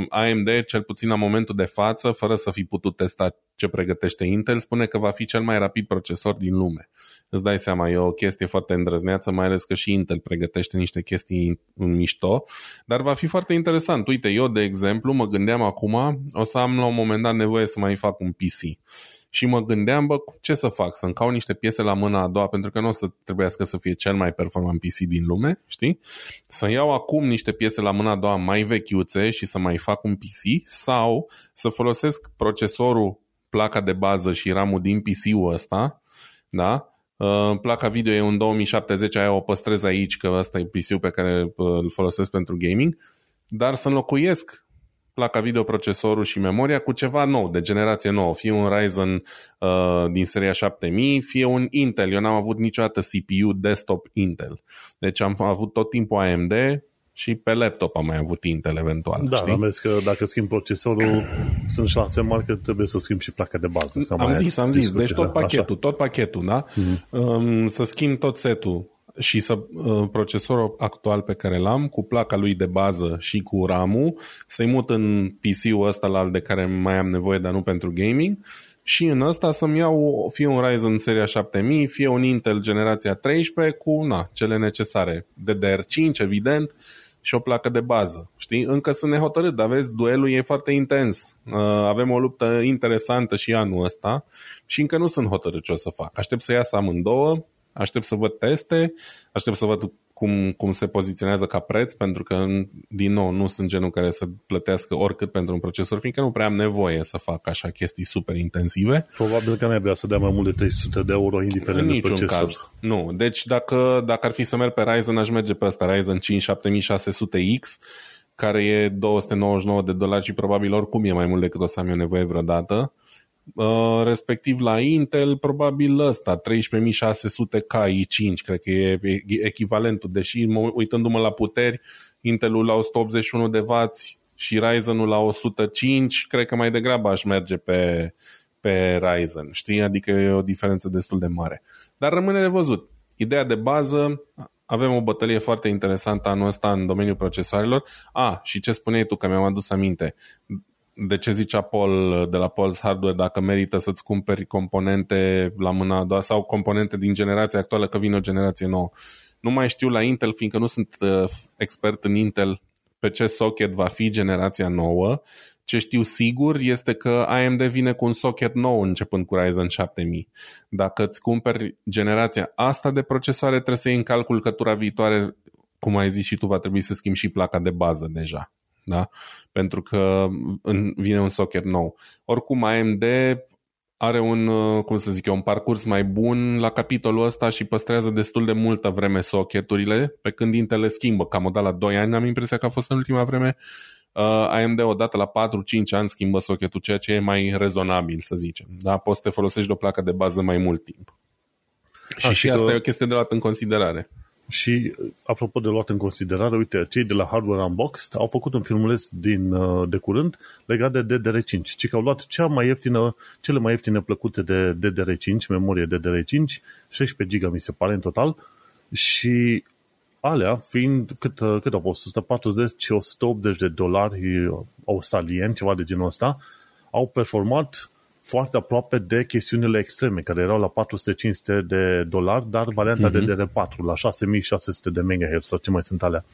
AMD, cel puțin la momentul de față, fără să fi putut testa ce pregătește Intel, spune că va fi cel mai rapid procesor din lume. Îți dai seama, e o chestie foarte îndrăzneață, mai ales că și Intel pregătește niște chestii în mișto, dar va fi foarte interesant. Uite, eu, de exemplu, mă gândeam acum, o să am la un moment dat nevoie să mai fac un PC și mă gândeam, bă, ce să fac? Să-mi caut niște piese la mâna a doua, pentru că nu o să trebuiască să fie cel mai performant PC din lume, știi? Să iau acum niște piese la mâna a doua mai vechiuțe și să mai fac un PC sau să folosesc procesorul, placa de bază și RAM-ul din PC-ul ăsta, da? Uh, placa video e un 2070, aia o păstrez aici, că ăsta e PC-ul pe care uh, îl folosesc pentru gaming, dar să înlocuiesc placa video, procesorul și memoria cu ceva nou, de generație nouă, fie un Ryzen uh, din seria 7000, fie un Intel. Eu n-am avut niciodată CPU desktop Intel. Deci am avut tot timpul AMD și pe laptop am mai avut Intel eventual.
Da,
știi?
am zis că dacă schimb procesorul, sunt șanse mari că trebuie să schimb și placa de bază.
Am zis, am zis. Deci tot pachetul, așa. tot pachetul, da? Mm-hmm. Um, să schimb tot setul și să, uh, procesorul actual pe care l-am, cu placa lui de bază și cu RAM-ul, să-i mut în PC-ul ăsta la de care mai am nevoie, dar nu pentru gaming, și în ăsta să-mi iau fie un Ryzen seria 7000, fie un Intel generația 13 cu na, cele necesare. DDR5, evident, și o placă de bază. Știi? Încă sunt nehotărât, dar vezi, duelul e foarte intens. Uh, avem o luptă interesantă și anul ăsta și încă nu sunt hotărât ce o să fac. Aștept să iasă amândouă, Aștept să văd teste, aștept să văd cum, cum se poziționează ca preț, pentru că, din nou, nu sunt genul care să plătească oricât pentru un procesor, fiindcă nu prea am nevoie să fac așa chestii super intensive.
Probabil că mi-ar să dea mai mult de 300 de euro, indiferent
în
de procesor.
caz. Nu. Deci, dacă, dacă ar fi să merg pe Ryzen, aș merge pe asta, Ryzen 5 7600X, care e 299 de dolari și probabil oricum e mai mult decât o să am eu nevoie vreodată. Uh, respectiv la Intel, probabil ăsta, 13600 Ki5, cred că e echivalentul, deși uitându-mă la puteri, Intelul la 181 de W și Ryzenul la 105, cred că mai degrabă aș merge pe, pe Ryzen, știi? Adică e o diferență destul de mare. Dar rămâne de văzut. Ideea de bază, avem o bătălie foarte interesantă anul ăsta în domeniul procesoarelor. A, ah, și ce spuneai tu, că mi-am adus aminte de ce zicea Paul de la Paul's Hardware dacă merită să-ți cumperi componente la mâna a doua sau componente din generația actuală, că vine o generație nouă. Nu mai știu la Intel, fiindcă nu sunt uh, expert în Intel pe ce socket va fi generația nouă. Ce știu sigur este că AMD vine cu un socket nou începând cu Ryzen 7000. Dacă îți cumperi generația asta de procesoare, trebuie să iei în calcul că tura viitoare, cum ai zis și tu, va trebui să schimbi și placa de bază deja da? pentru că vine un socket nou. Oricum AMD are un, uh, cum să zic eu, un parcurs mai bun la capitolul ăsta și păstrează destul de multă vreme socketurile, pe când Intel le schimbă, cam o la 2 ani, am impresia că a fost în ultima vreme. Uh, AMD odată la 4-5 ani schimbă socketul, ceea ce e mai rezonabil, să zicem. Da? Poți să te folosești de o placă de bază mai mult timp. Și, A, și, și asta că... e o chestie de luat în considerare.
Și, apropo de luat în considerare, uite, cei de la Hardware Unboxed au făcut un filmuleț din, uh, de curând legat de DDR5, ci că au luat cea mai ieftină, cele mai ieftine plăcute de DDR5, memorie DDR5, 16 GB mi se pare în total, și alea fiind, cât, uh, cât au fost, 140-180 de dolari australieni, ceva de genul ăsta, au performat foarte aproape de chestiunile extreme, care erau la 400-500 de dolari, dar varianta uh-huh. Mhm. DDR4 la 6600 de MHz sau ce mai sunt alea.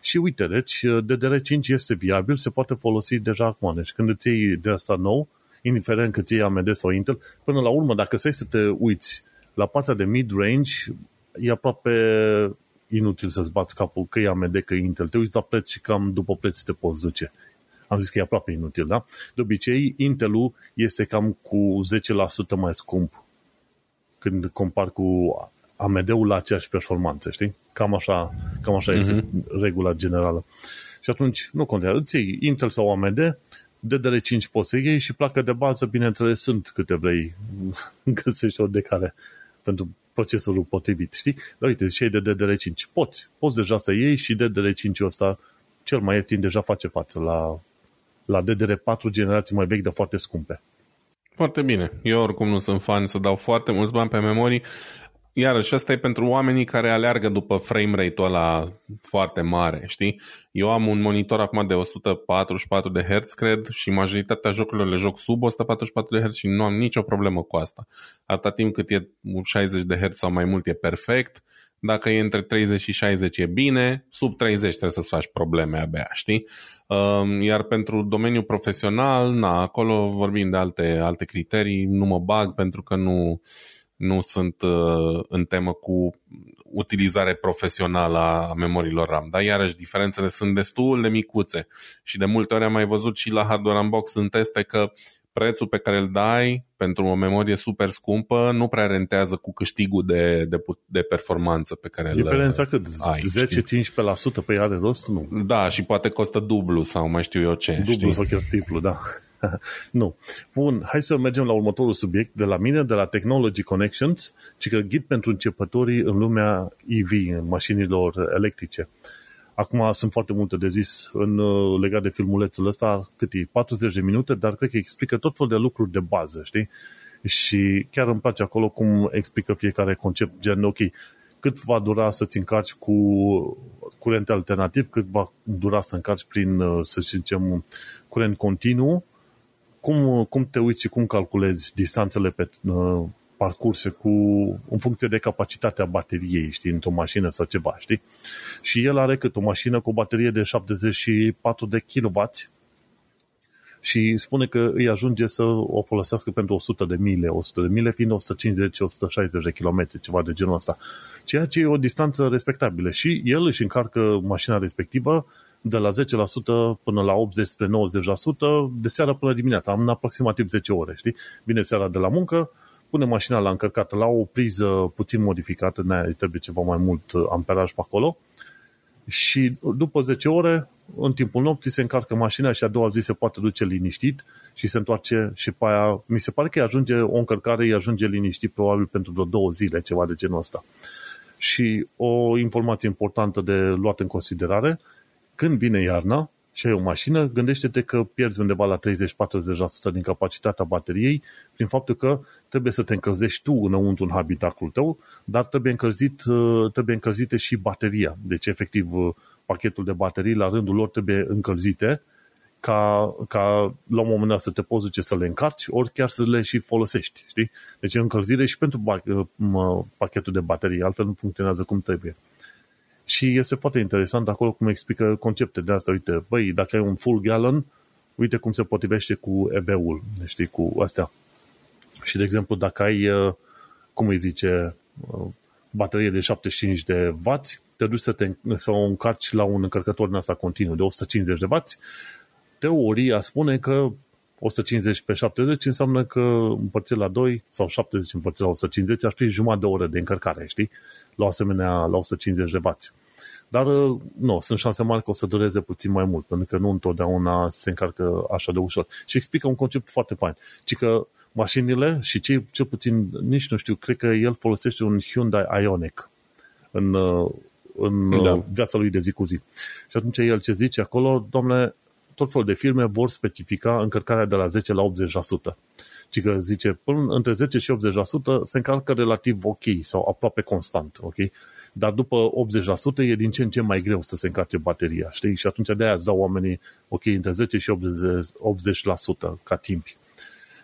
Și uite, deci DDR5 este viabil, se poate folosi deja acum. Deci când îți iei de asta nou, indiferent că ți iei AMD sau Intel, până la urmă, dacă stai să te uiți la partea de mid-range, e aproape inutil să-ți bați capul că e AMD, că e Intel. Te uiți la preț și cam după preț te poți duce am zis că e aproape inutil, da? De obicei, Intel-ul este cam cu 10% mai scump când compar cu AMD-ul la aceeași performanță, știi? Cam așa, cam așa mm-hmm. este mhm. regula generală. Și atunci, nu contează, îți iei Intel sau AMD, DDR5 poți să iei și placă de bază, bineînțeles, sunt câte vrei, găsești o de care pentru procesorul potrivit, știi? Dar uite, ziceai de DDR5, poți, poți deja să iei și DDR5-ul ăsta cel mai ieftin deja face față la la DDR4 generații mai vechi, dar foarte scumpe.
Foarte bine. Eu oricum nu sunt fan să dau foarte mulți bani pe memorii. iarăși ăsta e pentru oamenii care aleargă după frame rate-ul ăla foarte mare, știi? Eu am un monitor acum de 144 de Hz, cred, și majoritatea jocurilor le joc sub 144 de Hz și nu am nicio problemă cu asta. Atâta timp cât e 60 de Hz sau mai mult e perfect, dacă e între 30 și 60 e bine, sub 30 trebuie să-ți faci probleme abia, știi? Um, iar pentru domeniul profesional, na, acolo vorbim de alte, alte criterii, nu mă bag pentru că nu, nu sunt uh, în temă cu utilizare profesională a memoriilor RAM. Dar iarăși diferențele sunt destul de micuțe și de multe ori am mai văzut și la Hardware Unbox în teste că prețul pe care îl dai pentru o memorie super scumpă nu prea rentează cu câștigul de, de, de performanță pe care
Diferența cât? 10-15% pe ea de rost? Nu.
Da, și poate costă dublu sau mai știu eu ce.
Dublu
știi?
sau chiar triplu, da. nu. Bun, hai să mergem la următorul subiect de la mine, de la Technology Connections, ci că ghid pentru începătorii în lumea EV, în mașinilor electrice. Acum sunt foarte multe de zis în uh, legat de filmulețul ăsta, cât e 40 de minute, dar cred că explică tot felul de lucruri de bază, știi? Și chiar îmi place acolo cum explică fiecare concept, gen, ok, cât va dura să-ți încarci cu curent alternativ, cât va dura să încarci prin, uh, să zicem, curent continuu, cum, cum te uiți și cum calculezi distanțele pe uh, parcurse cu, în funcție de capacitatea bateriei, știi, într-o mașină sau ceva, știi? Și el are cât o mașină cu o baterie de 74 de kW și spune că îi ajunge să o folosească pentru 100 de mile, 100 de mile fiind 150-160 de kilometri, ceva de genul ăsta. Ceea ce e o distanță respectabilă și el își încarcă mașina respectivă de la 10% până la 80 spre 90% de seara până dimineața, în aproximativ 10 ore, știi? Vine seara de la muncă, pune mașina la încărcat la o priză puțin modificată, ne trebuie ceva mai mult uh, amperaj pe acolo și după 10 ore, în timpul nopții, se încarcă mașina și a doua zi se poate duce liniștit și se întoarce și pe aia, mi se pare că îi ajunge o încărcare, îi ajunge liniștit probabil pentru vreo două zile, ceva de genul ăsta. Și o informație importantă de luat în considerare, când vine iarna și ai o mașină, gândește-te că pierzi undeva la 30-40% din capacitatea bateriei prin faptul că trebuie să te încălzești tu înăuntru în habitacul tău, dar trebuie, încălzit, uh, trebuie încălzite și bateria. Deci, efectiv, uh, pachetul de baterii la rândul lor trebuie încălzite ca, ca la un moment dat să te poți duce să le încarci, ori chiar să le și folosești, știi? Deci încălzire și pentru uh, pachetul de baterii, altfel nu funcționează cum trebuie. Și este foarte interesant acolo cum explică concepte de asta. Uite, băi, dacă ai un full gallon, uite cum se potrivește cu EV-ul, știi, cu astea. Și, de exemplu, dacă ai, uh, cum îi zice, uh, baterie de 75 de W, te duci să, te, să o încarci la un încărcător în asta continuu de 150 de W, teoria spune că 150 pe 70 înseamnă că împărțit la 2 sau 70 împărțit la 150 ar fi jumătate de oră de încărcare, știi? La asemenea, la 150 de W. Dar uh, nu, sunt șanse mari că o să dureze puțin mai mult, pentru că nu întotdeauna se încarcă așa de ușor. Și explică un concept foarte fain. Ci că mașinile și cei, cel puțin, nici nu știu, cred că el folosește un Hyundai Ioniq în, uh, în da. Uh, viața lui de zi cu zi. Și atunci el ce zice acolo, domnule, tot felul de firme vor specifica încărcarea de la 10 la 80%. Și că zice, până între 10 și 80% se încarcă relativ ok sau aproape constant, ok? Dar după 80% e din ce în ce mai greu să se încarce bateria, știi? Și atunci de aia îți dau oamenii, ok, între 10 și 80%, 80% ca timpi.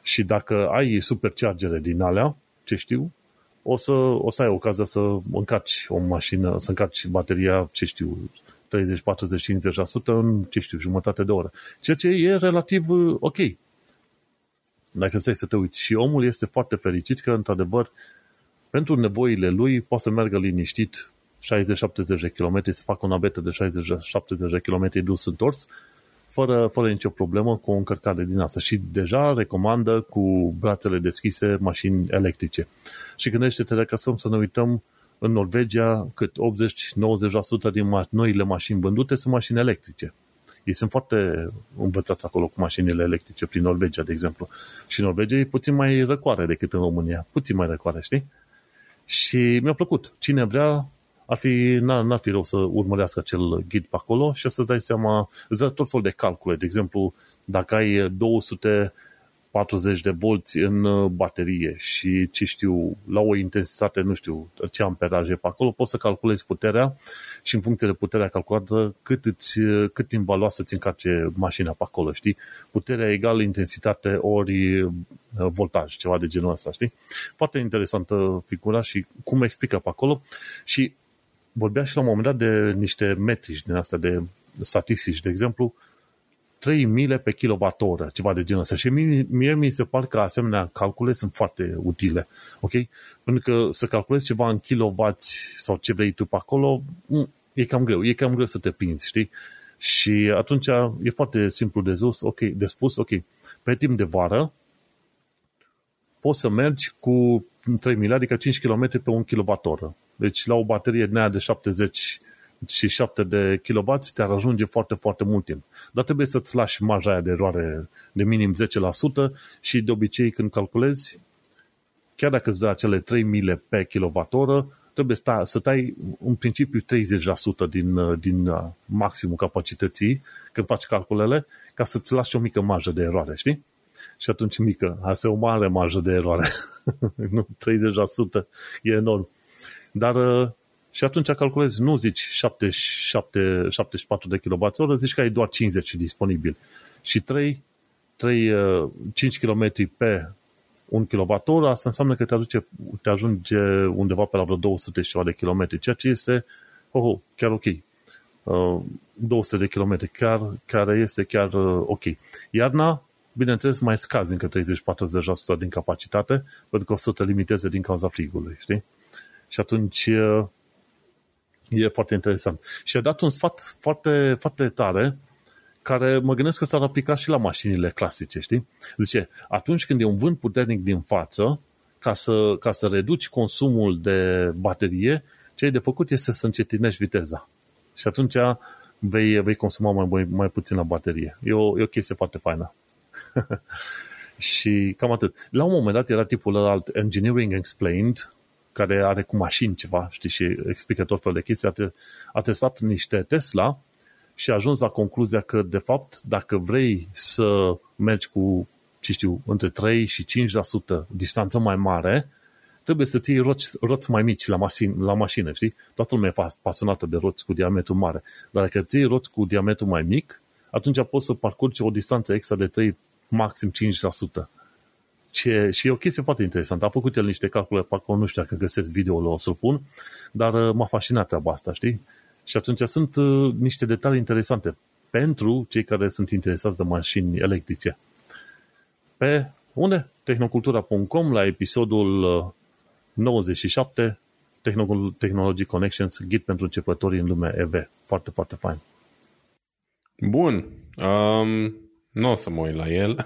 Și dacă ai superchargere din alea, ce știu, o să, o să ai ocazia să încarci o mașină, să încarci bateria, ce știu, 30, 40, 50% în, ce știu, jumătate de oră. Ceea ce e relativ uh, ok. Dacă stai să te uiți. Și omul este foarte fericit că, într-adevăr, pentru nevoile lui poate să meargă liniștit 60-70 de km, să facă o navetă de 60-70 de km dus întors, fără, fără nicio problemă cu o încărcare din asta. Și deja recomandă cu brațele deschise mașini electrice. Și gândește-te dacă să ne uităm în Norvegia, cât 80-90% din ma- noile mașini vândute sunt mașini electrice. Ei sunt foarte învățați acolo cu mașinile electrice prin Norvegia, de exemplu. Și Norvegia e puțin mai răcoare decât în România. Puțin mai răcoare, știi? Și mi-a plăcut. Cine vrea, ar fi, n-ar fi rău să urmărească acel ghid pe acolo și să-ți dai seama, îți dă tot fel de calcule. De exemplu, dacă ai 200 40 de volți în uh, baterie și ce știu, la o intensitate, nu știu ce amperaj e pe acolo, poți să calculezi puterea și în funcție de puterea calculată cât, îți, uh, cât timp va lua să-ți încarce mașina pe acolo, știi? Puterea egală intensitate ori uh, voltaj, ceva de genul ăsta, știi? Foarte interesantă figura și cum explică pe acolo și vorbea și la un moment dat de niște metrici din astea de statistici, de exemplu, 3 mile pe kilowattoră, ceva de genul ăsta. Și mie, mie mi se pare că asemenea calcule sunt foarte utile, ok? Pentru că să calculezi ceva în kilowatt sau ce vrei tu pe acolo, mm, e cam greu, e cam greu să te prinzi, știi? Și atunci e foarte simplu de zis, ok, de spus, ok, pe timp de vară poți să mergi cu 3 mile, adică 5 km pe 1 kWh. Deci la o baterie din aia de 70 și 7 de kW te-ar ajunge foarte, foarte mult timp. Dar trebuie să-ți lași marja aia de eroare de minim 10% și de obicei când calculezi, chiar dacă îți dă acele 3 mile pe kWh, trebuie sta, să tai în principiu 30% din, din uh, maximul capacității când faci calculele, ca să-ți lași o mică marjă de eroare, știi? Și atunci mică, asta e o mare marjă de eroare. nu, 30% e enorm. Dar uh, și atunci calculezi, nu zici 7, 7, 74 de kWh, zici că ai doar 50 disponibil. Și 3, 3 5 km pe 1 kWh, asta înseamnă că te, aduce, te ajunge undeva pe la vreo 200 și ceva de kilometri, ceea ce este oh, oh, chiar ok. Uh, 200 de kilometri, chiar, care este chiar uh, ok. Iarna, bineînțeles, mai scazi încă 30-40% din capacitate, pentru că o să te limiteze din cauza frigului, știi? Și atunci uh, E foarte interesant. Și a dat un sfat foarte, foarte tare care mă gândesc că s-ar aplica și la mașinile clasice, știi? Zice, atunci când e un vânt puternic din față, ca să, ca să reduci consumul de baterie, ce ai de făcut este să încetinești viteza. Și atunci vei, vei consuma mai, mai puțin la baterie. E o, e o chestie foarte faină. și cam atât. La un moment dat era tipul alt Engineering Explained, care are cu mașini ceva, știi, și explică tot felul de chestii, a, a testat niște Tesla și a ajuns la concluzia că, de fapt, dacă vrei să mergi cu, ce știu, între 3 și 5% distanță mai mare, trebuie să ții roți, roți mai mici la, masin, la mașină, știi? Toată lumea e pasionată de roți cu diametru mare. Dar dacă ții roți cu diametru mai mic, atunci poți să parcurgi o distanță extra de 3, maxim 5%. Ce, și e o chestie foarte interesantă. A făcut el niște calcule, parcă nu știu dacă găsesc video-ul, o să-l pun, dar uh, m-a fascinat treaba asta, știi? Și atunci sunt uh, niște detalii interesante pentru cei care sunt interesați de mașini electrice. Pe unde? Tehnocultura.com la episodul 97 uh, Technology Connections, ghid pentru începătorii în lumea EV. Foarte, foarte fain.
Bun. Um, nu o să mă uit la el.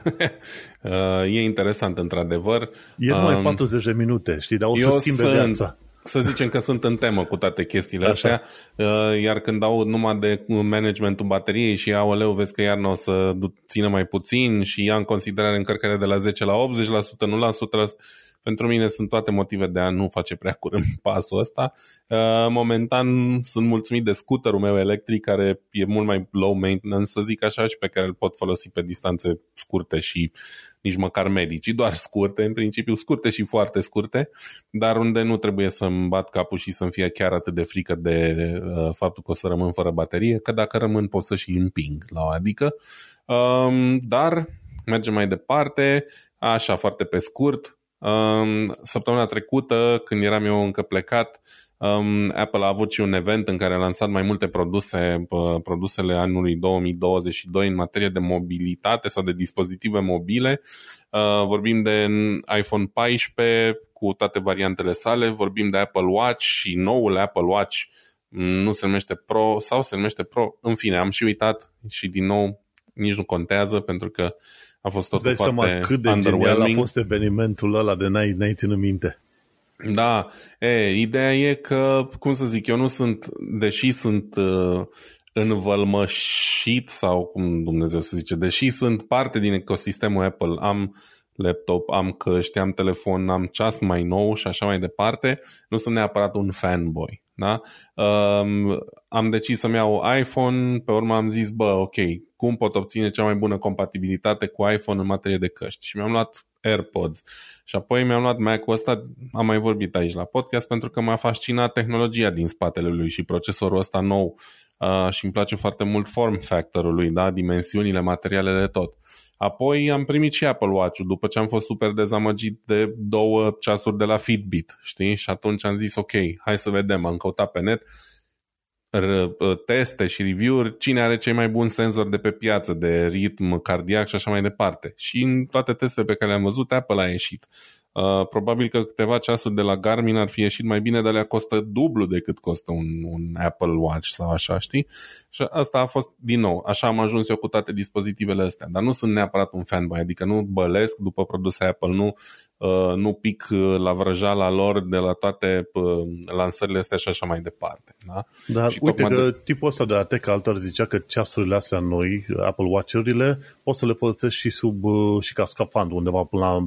Uh, e interesant, într-adevăr.
E numai um, 40 de minute, știi, dar o să schimbe sunt, viața.
Să zicem că sunt în temă cu toate chestiile Așa. astea, uh, iar când dau numai de managementul bateriei și aoleu, vezi că iarna o să țină mai puțin și ia în considerare încărcarea de la 10 la 80%, nu la 100%, pentru mine sunt toate motive de a nu face prea curând pasul ăsta. Uh, momentan sunt mulțumit de scooterul meu electric care e mult mai low maintenance, să zic așa, și pe care îl pot folosi pe distanțe scurte și nici măcar medici, doar scurte, în principiu scurte și foarte scurte, dar unde nu trebuie să-mi bat capul și să-mi fie chiar atât de frică de uh, faptul că o să rămân fără baterie, că dacă rămân pot să și împing la o adică. Um, dar mergem mai departe, așa foarte pe scurt, Um, săptămâna trecută, când eram eu încă plecat, um, Apple a avut și un event în care a lansat mai multe produse, uh, produsele anului 2022 în materie de mobilitate sau de dispozitive mobile. Uh, vorbim de iPhone 14 cu toate variantele sale, vorbim de Apple Watch și noul Apple Watch nu se numește Pro sau se numește Pro. În fine, am și uitat și din nou nici nu contează pentru că a fost tot foarte seama
cât de genial a fost evenimentul ăla de n-ai, n-ai ținut minte.
Da, e, ideea e că, cum să zic, eu nu sunt, deși sunt uh, învălmășit sau cum Dumnezeu să zice, deși sunt parte din ecosistemul Apple, am laptop, am căști, am telefon, am ceas mai nou și așa mai departe, nu sunt neapărat un fanboy. Da? Um, am decis să-mi iau iPhone, pe urmă am zis, bă, ok, cum pot obține cea mai bună compatibilitate cu iPhone în materie de căști? Și mi-am luat AirPods. Și apoi mi-am luat Mac-ul ăsta, am mai vorbit aici la podcast, pentru că m-a fascinat tehnologia din spatele lui și procesorul ăsta nou uh, și îmi place foarte mult form factorul lui, da? dimensiunile, materialele, tot. Apoi am primit și Apple Watch-ul după ce am fost super dezamăgit de două ceasuri de la Fitbit, știi? Și atunci am zis, ok, hai să vedem, am căutat pe net teste și review-uri, cine are cei mai buni senzori de pe piață, de ritm cardiac și așa mai departe. Și în toate testele pe care le-am văzut, Apple a ieșit. Uh, probabil că câteva ceasuri de la Garmin ar fi ieșit mai bine, dar le costă dublu decât costă un, un Apple Watch sau așa, știi? Și asta a fost, din nou, așa am ajuns eu cu toate dispozitivele astea, dar nu sunt neapărat un fanboy, adică nu bălesc după produse Apple, nu Uh, nu pic uh, la vrăjala lor de la toate uh, lansările astea și așa mai departe. Da?
Dar
și
uite că de... tipul ăsta de Atec Alter zicea că ceasurile astea noi, Apple Watch-urile, poți să le folosești și sub și ca scafand undeva până la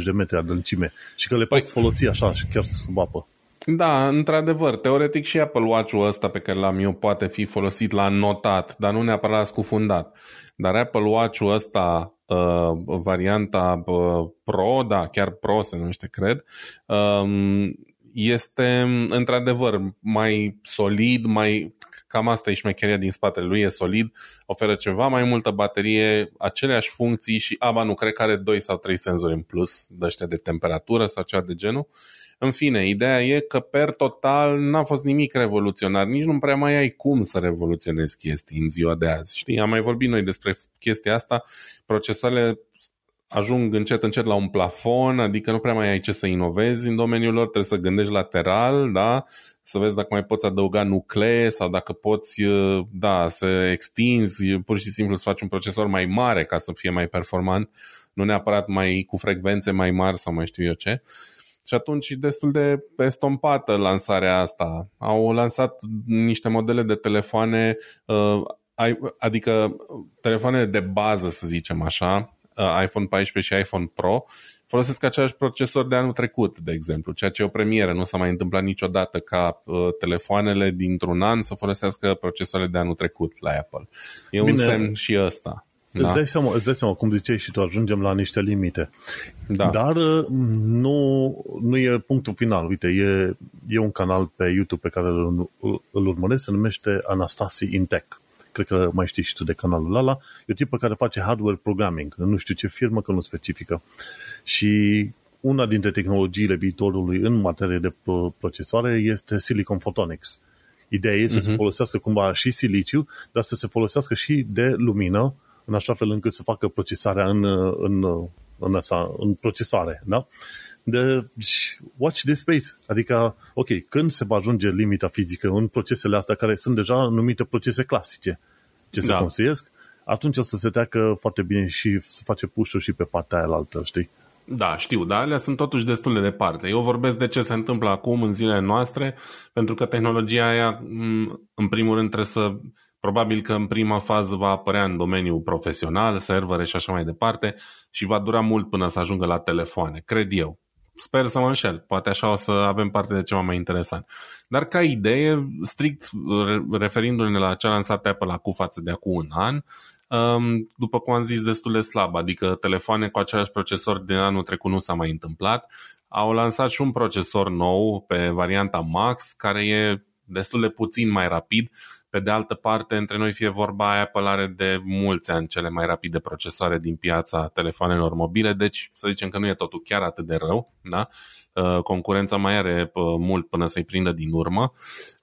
10-20 de metri adâncime și că le poți păi... folosi așa și chiar sub apă.
Da, într-adevăr, teoretic și Apple Watch-ul ăsta pe care l-am eu poate fi folosit la notat, dar nu neapărat scufundat. Dar Apple Watch-ul ăsta uh, varianta uh, Pro, da, chiar Pro se numește, cred, um, este într-adevăr mai solid, mai cam asta e șmecheria din spatele lui, e solid, oferă ceva mai multă baterie, aceleași funcții și aba nu cred că are 2 sau 3 senzori în plus de ăștia de temperatură sau ceva de genul. În fine, ideea e că per total n-a fost nimic revoluționar, nici nu prea mai ai cum să revoluționezi chestii în ziua de azi. Știi, am mai vorbit noi despre chestia asta, procesoarele ajung încet încet la un plafon, adică nu prea mai ai ce să inovezi în domeniul lor, trebuie să gândești lateral, da? să vezi dacă mai poți adăuga nuclee sau dacă poți da, să extinzi, pur și simplu să faci un procesor mai mare ca să fie mai performant, nu neapărat mai cu frecvențe mai mari sau mai știu eu ce. Uh, și atunci destul de estompată lansarea asta. Au lansat niște modele de telefoane, uh, adică telefoane de bază, să zicem așa, uh, iPhone 14 și iPhone Pro, folosesc același procesor de anul trecut, de exemplu, ceea ce e o premieră. Nu s-a mai întâmplat niciodată ca uh, telefoanele dintr-un an să folosească procesoare de anul trecut la Apple. E Bine. un semn și ăsta.
Da. Îți, dai seama, îți dai seama, cum ziceai și tu, ajungem la niște limite. Da. Dar uh, nu, nu e punctul final. Uite, e, e un canal pe YouTube pe care îl, îl urmăresc, se numește Anastasi Intech. Cred că mai știi și tu de canalul ăla. E o tipă care face hardware programming. Nu știu ce firmă, că nu specifică. Și una dintre tehnologiile viitorului în materie de procesoare este Silicon Photonics. Ideea e să uh-huh. se mhm. folosească cumva și siliciu, dar să se folosească și de lumină în așa fel încât să facă procesarea în, în, în, asta, în procesare. Da? De, watch this space. Adică, ok, când se va ajunge limita fizică în procesele astea care sunt deja numite procese clasice, ce se da. construiesc, atunci o să se treacă foarte bine și să face push și pe partea aia altă, știi?
Da, știu, dar alea sunt totuși destul de departe. Eu vorbesc de ce se întâmplă acum în zilele noastre, pentru că tehnologia aia, în primul rând, trebuie să Probabil că în prima fază va apărea în domeniul profesional, servere și așa mai departe și va dura mult până să ajungă la telefoane, cred eu. Sper să mă înșel, poate așa o să avem parte de ceva mai interesant. Dar ca idee, strict referindu-ne la ce a lansat Apple acum față de acum un an, um, după cum am zis, destul de slab, adică telefoane cu același procesor de anul trecut nu s-a mai întâmplat. Au lansat și un procesor nou pe varianta Max, care e destul de puțin mai rapid, pe de altă parte, între noi fie vorba, Apple are de mulți ani cele mai rapide procesoare din piața telefonelor mobile, deci să zicem că nu e totul chiar atât de rău. Da? Uh, concurența mai are uh, mult până să-i prindă din urmă.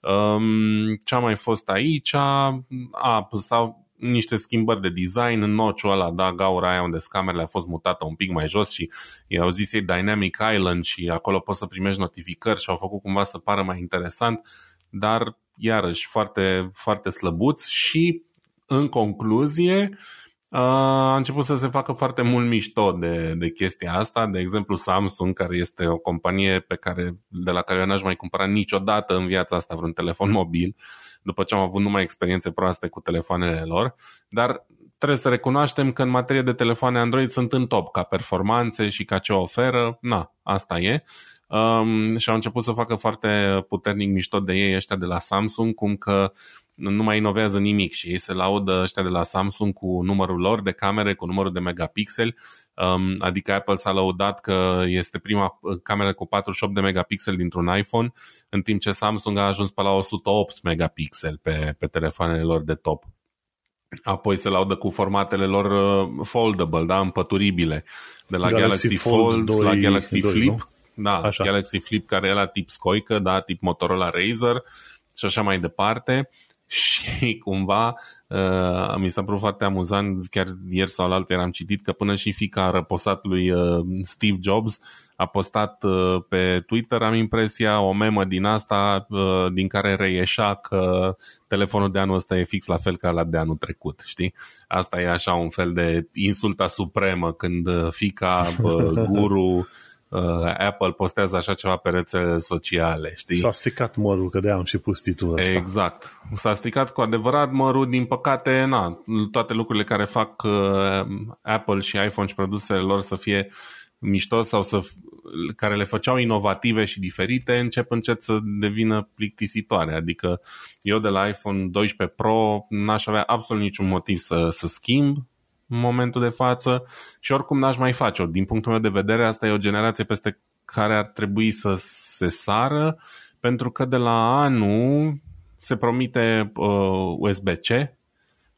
Um, ce a mai fost aici? A, sau niște schimbări de design în nociul ăla, da, gaura aia unde scamerele a fost mutată un pic mai jos și i-au zis ei Dynamic Island și acolo poți să primești notificări și au făcut cumva să pară mai interesant, dar iarăși foarte, foarte slăbuți și în concluzie a început să se facă foarte mult mișto de, de chestia asta. De exemplu, Samsung, care este o companie pe care, de la care eu n-aș mai cumpăra niciodată în viața asta vreun telefon mobil, după ce am avut numai experiențe proaste cu telefoanele lor, dar trebuie să recunoaștem că în materie de telefoane Android sunt în top ca performanțe și ca ce oferă. Na, asta e. um, și au început să facă foarte puternic mișto de ei ăștia de la Samsung, cum că nu mai inovează nimic și ei se laudă ăștia de la Samsung cu numărul lor de camere, cu numărul de megapixeli, um, adică Apple s-a lăudat că este prima cameră cu 48 de megapixeli dintr-un iPhone, în timp ce Samsung a ajuns pe la 108 megapixeli pe, pe telefoanele lor de top. Apoi se laudă cu formatele lor uh, foldable, da, împăturibile, de la Galaxy, Galaxy Fold, Fold 2, la Galaxy 2, Flip, nu? Da, Așa. Galaxy Flip care e la tip scoică, da, tip Motorola Razer și așa mai departe și cumva uh, mi s-a părut foarte amuzant, chiar ieri sau altă am citit că până și fica răposat lui uh, Steve Jobs a postat uh, pe Twitter, am impresia, o memă din asta uh, din care reieșea că telefonul de anul ăsta e fix la fel ca la de anul trecut, știi? Asta e așa un fel de insulta supremă când uh, fica uh, guru uh, Apple postează așa ceva pe rețele sociale, știi?
S-a stricat mărul, că de am și pus titlul ăsta.
Exact. S-a stricat cu adevărat mărul, din păcate, na, toate lucrurile care fac uh, Apple și iPhone și produsele lor să fie mișto sau să, care le făceau inovative și diferite, încep încet să devină plictisitoare. Adică eu de la iPhone 12 Pro n-aș avea absolut niciun motiv să, să schimb în momentul de față și oricum n-aș mai face-o. Din punctul meu de vedere, asta e o generație peste care ar trebui să se sară, pentru că de la anul se promite uh, USB-C,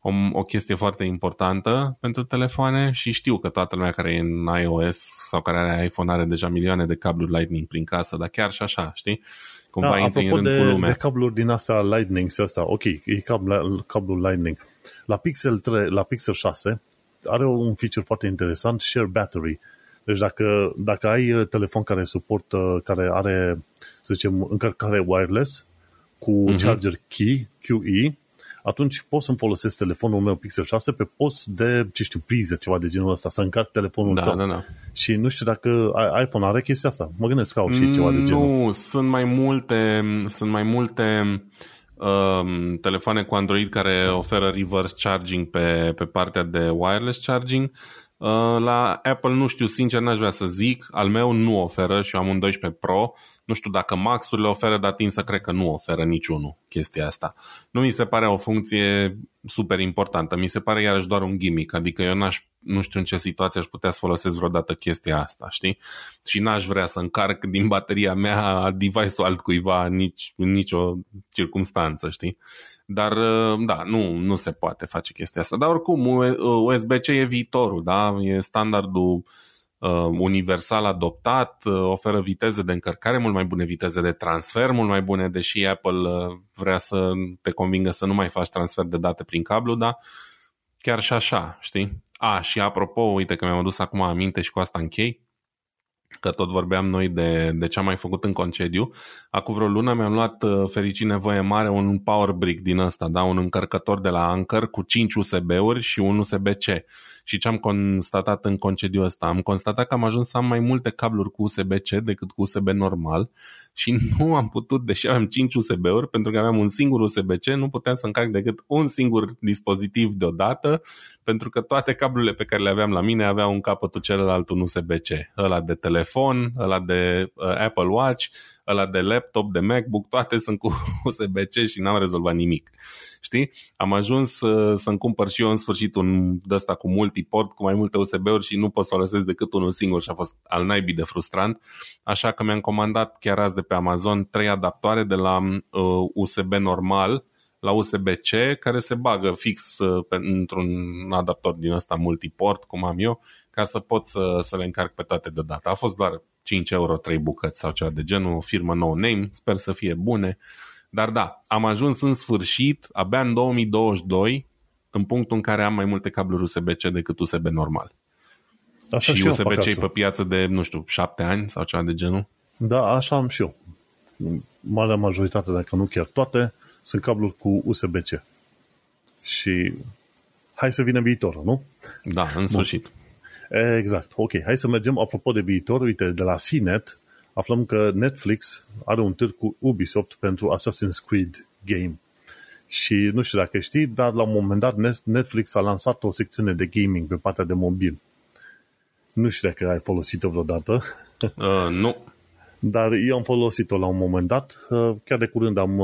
o, o chestie foarte importantă pentru telefoane și știu că toată lumea care e în iOS sau care are iPhone are deja milioane de cabluri Lightning prin casă, dar chiar și așa, știi?
Cumva da, apropo de, de cabluri din astea Lightning, asta, ok, e cablu, cablul Lightning. La Pixel 3, la Pixel 6 are un feature foarte interesant, Share Battery. Deci dacă, dacă ai uh, telefon care suportă, care are, să zicem, încărcare wireless cu uh-huh. charger key, QE, atunci pot să-mi folosesc telefonul meu Pixel 6 pe post de, ce știu, priză, ceva de genul ăsta, să încarc telefonul
da,
tău.
Da, da.
Și nu știu dacă iPhone are chestia asta. Mă gândesc că au și ceva de genul.
Nu, sunt mai multe, sunt mai multe um, telefoane cu Android care oferă reverse charging pe, pe partea de wireless charging. Uh, la Apple nu știu, sincer n-aș vrea să zic, al meu nu oferă și eu am un 12 Pro, nu știu dacă Max-ul le oferă, dar tin să cred că nu oferă niciunul chestia asta. Nu mi se pare o funcție super importantă, mi se pare iarăși doar un gimmick, adică eu n-aș, nu știu în ce situație aș putea să folosesc vreodată chestia asta, știi? Și n-aș vrea să încarc din bateria mea device-ul altcuiva nici, în nicio circunstanță, știi? Dar, da, nu, nu se poate face chestia asta. Dar oricum, USB-C e viitorul, da? E standardul uh, universal adoptat, uh, oferă viteze de încărcare mult mai bune, viteze de transfer mult mai bune, deși Apple uh, vrea să te convingă să nu mai faci transfer de date prin cablu, dar chiar și așa, știi? A, și apropo, uite că mi-am adus acum aminte și cu asta închei, că tot vorbeam noi de, de ce am mai făcut în concediu. Acum vreo lună mi-am luat uh, fericit nevoie mare un power brick din ăsta, da? un încărcător de la Anker cu 5 USB-uri și un USB-C. Și ce am constatat în concediu ăsta? Am constatat că am ajuns să am mai multe cabluri cu USB-C decât cu USB normal și nu am putut, deși aveam 5 USB-uri, pentru că aveam un singur USB-C, nu puteam să încarc decât un singur dispozitiv deodată, pentru că toate cablurile pe care le aveam la mine aveau un capătul celălalt un USB-C, ăla de telefon, ăla de uh, Apple Watch, ăla de laptop, de MacBook, toate sunt cu USB-C și n-am rezolvat nimic. Știi? Am ajuns să, să-mi cumpăr și eu în sfârșit un de ăsta cu multiport, cu mai multe USB-uri și nu pot să folosesc decât unul singur și a fost al naibii de frustrant. Așa că mi-am comandat chiar azi de pe Amazon trei adaptoare de la uh, USB normal la USB-C care se bagă fix uh, pe, într-un adaptor din ăsta multiport, cum am eu, ca să pot să, să le încarc pe toate deodată. A fost doar 5 euro 3 bucăți sau ceva de genul, o firmă no name, sper să fie bune. Dar da, am ajuns în sfârșit, abia în 2022, în punctul în care am mai multe cabluri USB-C decât USB normal. Așa și, și USB-C pe piață de, nu știu, 7 ani sau ceva de genul?
Da, așa am și eu. Marea majoritate, dacă nu chiar toate, sunt cabluri cu USB-C. Și hai să vină viitorul, nu?
Da, în sfârșit. Bun.
Exact. Ok, hai să mergem. Apropo de viitor, uite, de la CNET aflăm că Netflix are un târg cu Ubisoft pentru Assassin's Creed game. Și nu știu dacă știi, dar la un moment dat Netflix a lansat o secțiune de gaming pe partea de mobil. Nu știu dacă ai folosit-o vreodată.
Uh, nu.
Dar eu am folosit-o la un moment dat. Chiar de curând am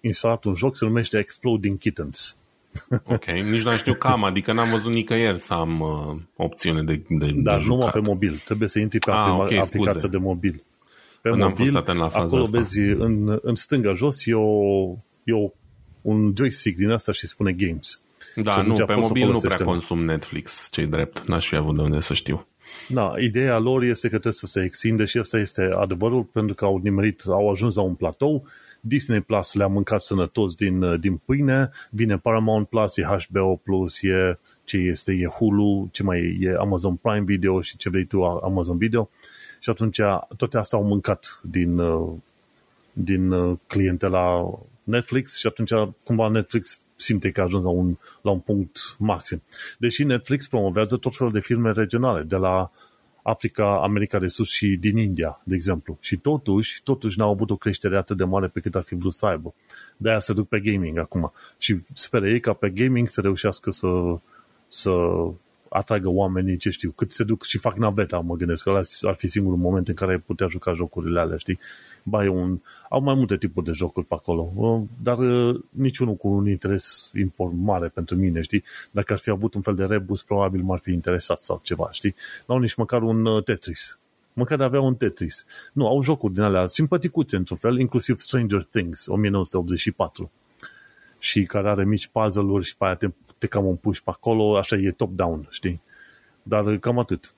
instalat un joc, se numește Exploding Kittens.
Ok, nici n-am știut cam, adică n-am văzut nicăieri să am uh, opțiune de, de
Dar
de
numai pe mobil. Trebuie să intri pe ah, okay, aplicația scuze. de mobil.
Pe Până mobil, am la faza
acolo
asta.
vezi în, în stânga jos e, o, e o, un joystick din asta și spune Games.
Da, nu, pe mobil nu prea consum Netflix, cei drept, n-aș fi avut de unde să știu.
Da, ideea lor este că trebuie să se extinde și asta este adevărul pentru că au nimerit, au ajuns la un platou. Disney Plus le-a mâncat sănătos din, uh, din pâine, vine Paramount Plus, e HBO Plus, e ce este, e Hulu, ce mai e, e Amazon Prime Video și ce vrei tu Amazon Video. Și atunci toate astea au mâncat din, uh, din uh, clientela Netflix și atunci cumva Netflix simte că a ajuns la un, la un punct maxim. Deși Netflix promovează tot felul de filme regionale, de la Africa, America de Sus și din India, de exemplu. Și totuși, totuși n-au avut o creștere atât de mare pe cât ar fi vrut să aibă. De-aia se duc pe gaming acum. Și speră ei ca pe gaming să reușească să, să atragă oamenii, ce știu, cât se duc și fac naveta, mă gândesc, că ar fi singurul moment în care ai putea juca jocurile alea, știi? Ba, e un, au mai multe tipuri de jocuri pe acolo, dar niciunul cu un interes mare pentru mine, știi? Dacă ar fi avut un fel de rebus, probabil m-ar fi interesat sau ceva, știi? Nu au nici măcar un Tetris. Măcar avea un Tetris. Nu, au jocuri din alea simpaticuțe într-un fel, inclusiv Stranger Things, 1984 și care are mici puzzle-uri și pe aia te, te cam împuși pe acolo, așa e top-down, știi? Dar cam atât.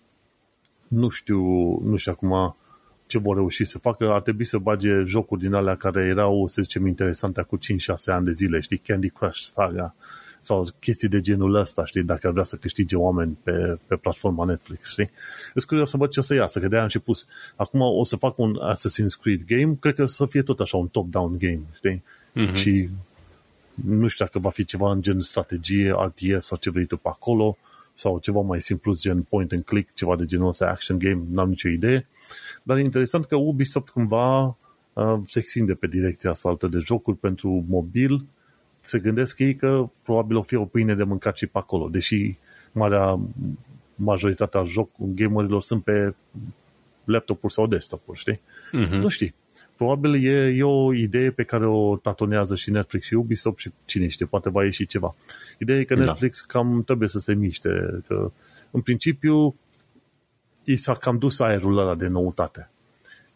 Nu știu, nu știu acum ce vor reuși să facă, ar trebui să bage jocuri din alea care erau, să zicem, interesante cu 5-6 ani de zile, știi, Candy Crush Saga sau chestii de genul ăsta, știi, dacă ar vrea să câștige oameni pe, pe platforma Netflix, știi? Îți curios să văd ce o să iasă, că de-aia am și pus. Acum o să fac un Assassin's Creed game, cred că o să fie tot așa un top-down game, știi? Mm-hmm. Și nu știu dacă va fi ceva în gen strategie, RTS sau ce vrei tu pe acolo, sau ceva mai simplu, gen point and click, ceva de genul ăsta, action game, n-am nicio idee. Dar e interesant că Ubisoft cumva uh, se extinde pe direcția asta altă de jocuri pentru mobil. Se gândesc ei că probabil o fi o pâine de mâncat și pe acolo, deși marea majoritatea joc, gamerilor sunt pe laptopuri sau desktop-uri, știi? Uh-huh. Nu știi. Probabil e, e o idee pe care o tatonează și Netflix și Ubisoft și cine știe, poate va ieși ceva. Ideea e că da. Netflix da. cam trebuie să se miște, că în principiu i s-a cam dus aerul ăla de noutate.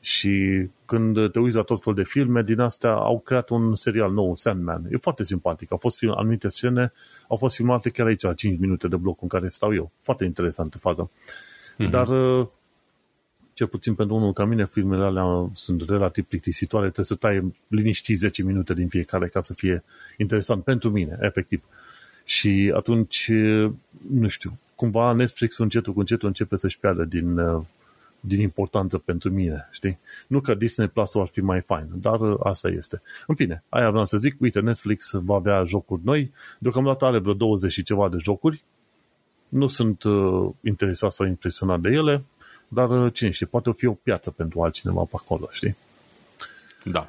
Și când te uiți la tot fel de filme, din astea au creat un serial nou, Sandman. E foarte simpatic. Au fost film, anumite scene, au fost filmate chiar aici, la 5 minute de bloc în care stau eu. Foarte interesantă fază. Mm-hmm. Dar, uh, cel puțin pentru unul ca mine, filmele alea sunt relativ plictisitoare. Trebuie să tai liniști 10 minute din fiecare ca să fie interesant pentru mine, efectiv. Și atunci, uh, nu știu, cumva Netflix încetul cu încetul începe să-și piardă din, uh, din importanță pentru mine, știi? Nu că Disney Plus ar fi mai fain, dar uh, asta este. În fine, aia vreau să zic, uite, Netflix va avea jocuri noi, deocamdată are vreo 20 și ceva de jocuri, nu sunt uh, interesat sau impresionat de ele, dar uh, cine știe, poate fi o piață pentru altcineva pe acolo, știi?
Da.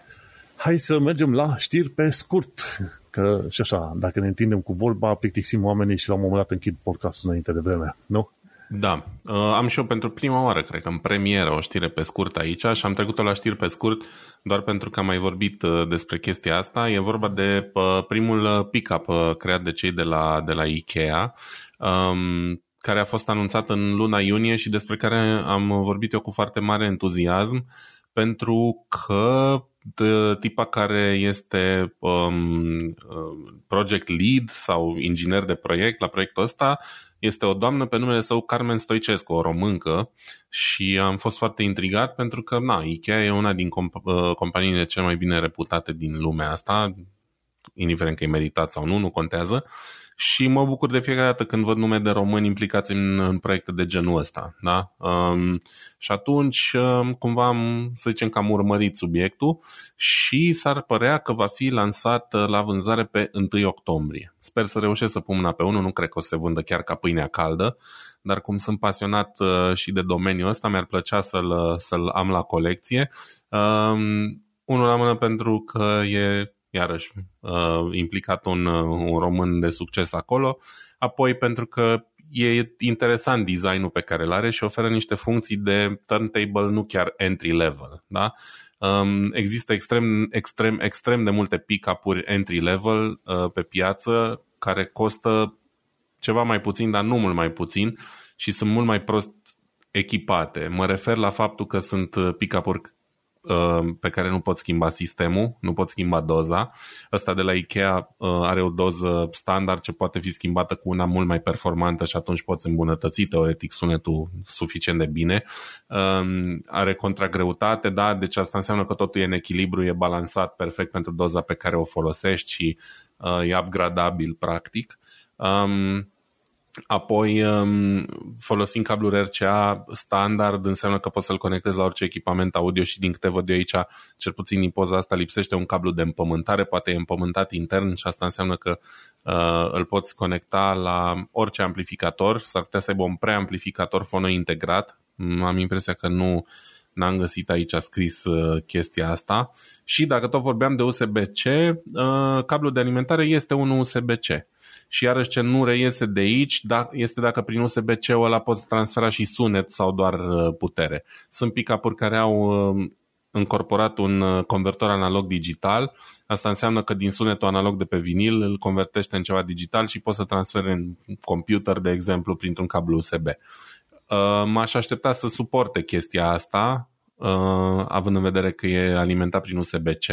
Hai să mergem la știri pe scurt. Că și așa, dacă ne întindem cu vorba, plictisim oamenii și la un moment dat închid podcastul înainte de vreme, nu?
Da, uh, am și eu pentru prima oară, cred că în premieră, o știre pe scurt aici și am trecut-o la știri pe scurt doar pentru că am mai vorbit uh, despre chestia asta. E vorba de uh, primul pick-up creat de cei de la, de la Ikea, um, care a fost anunțat în luna iunie și despre care am vorbit eu cu foarte mare entuziasm pentru că tipa care este um, project lead sau inginer de proiect la proiectul ăsta este o doamnă pe numele său Carmen Stoicescu, o româncă și am fost foarte intrigat pentru că na, Ikea e una din comp- uh, companiile cele mai bine reputate din lumea asta, indiferent că e meritat sau nu, nu contează și mă bucur de fiecare dată când văd nume de români implicați în, în proiecte de genul ăsta. Da? Um, și atunci, um, cumva, am, să zicem că am urmărit subiectul și s-ar părea că va fi lansat uh, la vânzare pe 1 octombrie. Sper să reușesc să pun mâna pe unul, nu cred că o să se vândă chiar ca pâinea caldă, dar cum sunt pasionat uh, și de domeniul ăsta, mi-ar plăcea să-l, uh, să-l am la colecție. Um, unul la mână pentru că e iarăși uh, implicat un, uh, un român de succes acolo, apoi pentru că e interesant designul pe care îl are și oferă niște funcții de turntable nu chiar entry level. Da? Um, există extrem, extrem, extrem de multe pick-up-uri entry level uh, pe piață care costă ceva mai puțin, dar nu mult mai puțin și sunt mult mai prost echipate. Mă refer la faptul că sunt pick-up-uri Uh, pe care nu pot schimba sistemul, nu pot schimba doza. Ăsta de la Ikea uh, are o doză standard ce poate fi schimbată cu una mult mai performantă și atunci poți îmbunătăți teoretic sunetul suficient de bine. Um, are contragreutate, da, deci asta înseamnă că totul e în echilibru, e balansat perfect pentru doza pe care o folosești și uh, e upgradabil practic. Um, Apoi, um, folosind cabluri RCA standard, înseamnă că poți să-l conectezi la orice echipament audio și din câte văd eu aici, cel puțin din poza asta, lipsește un cablu de împământare, poate e împământat intern și asta înseamnă că uh, îl poți conecta la orice amplificator, s-ar putea să aibă un preamplificator fono integrat, mm, am impresia că nu n-am găsit aici scris uh, chestia asta. Și dacă tot vorbeam de USB-C, uh, cablul de alimentare este un USB-C și iarăși ce nu reiese de aici da, este dacă prin USB-C-ul ăla poți transfera și sunet sau doar uh, putere. Sunt pick-up-uri care au uh, încorporat un uh, convertor analog digital. Asta înseamnă că din sunetul analog de pe vinil îl convertește în ceva digital și poți să transferi în computer, de exemplu, printr-un cablu USB. M-aș aștepta să suporte chestia asta, având în vedere că e alimentat prin USB-C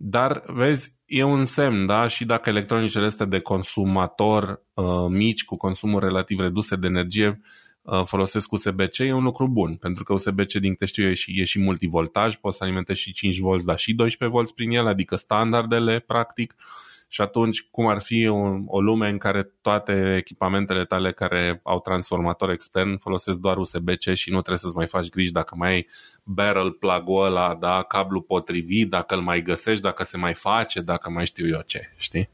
dar, vezi, e un semn, da? Și dacă electronicele astea de consumator uh, mici, cu consumuri relativ reduse de energie, uh, folosesc USB-C, e un lucru bun, pentru că USB-C, din câte știu eu, e și, e și multivoltaj, poți să alimentezi și 5 V, dar și 12 V prin el, adică standardele, practic. Uh, și atunci cum ar fi o, o lume în care toate echipamentele tale care au transformator extern folosesc doar USB-C și nu trebuie să-ți mai faci griji dacă mai ai barrel plug-ul ăla, da, cablu potrivit, dacă îl mai găsești, dacă se mai face, dacă mai știu eu ce, știi?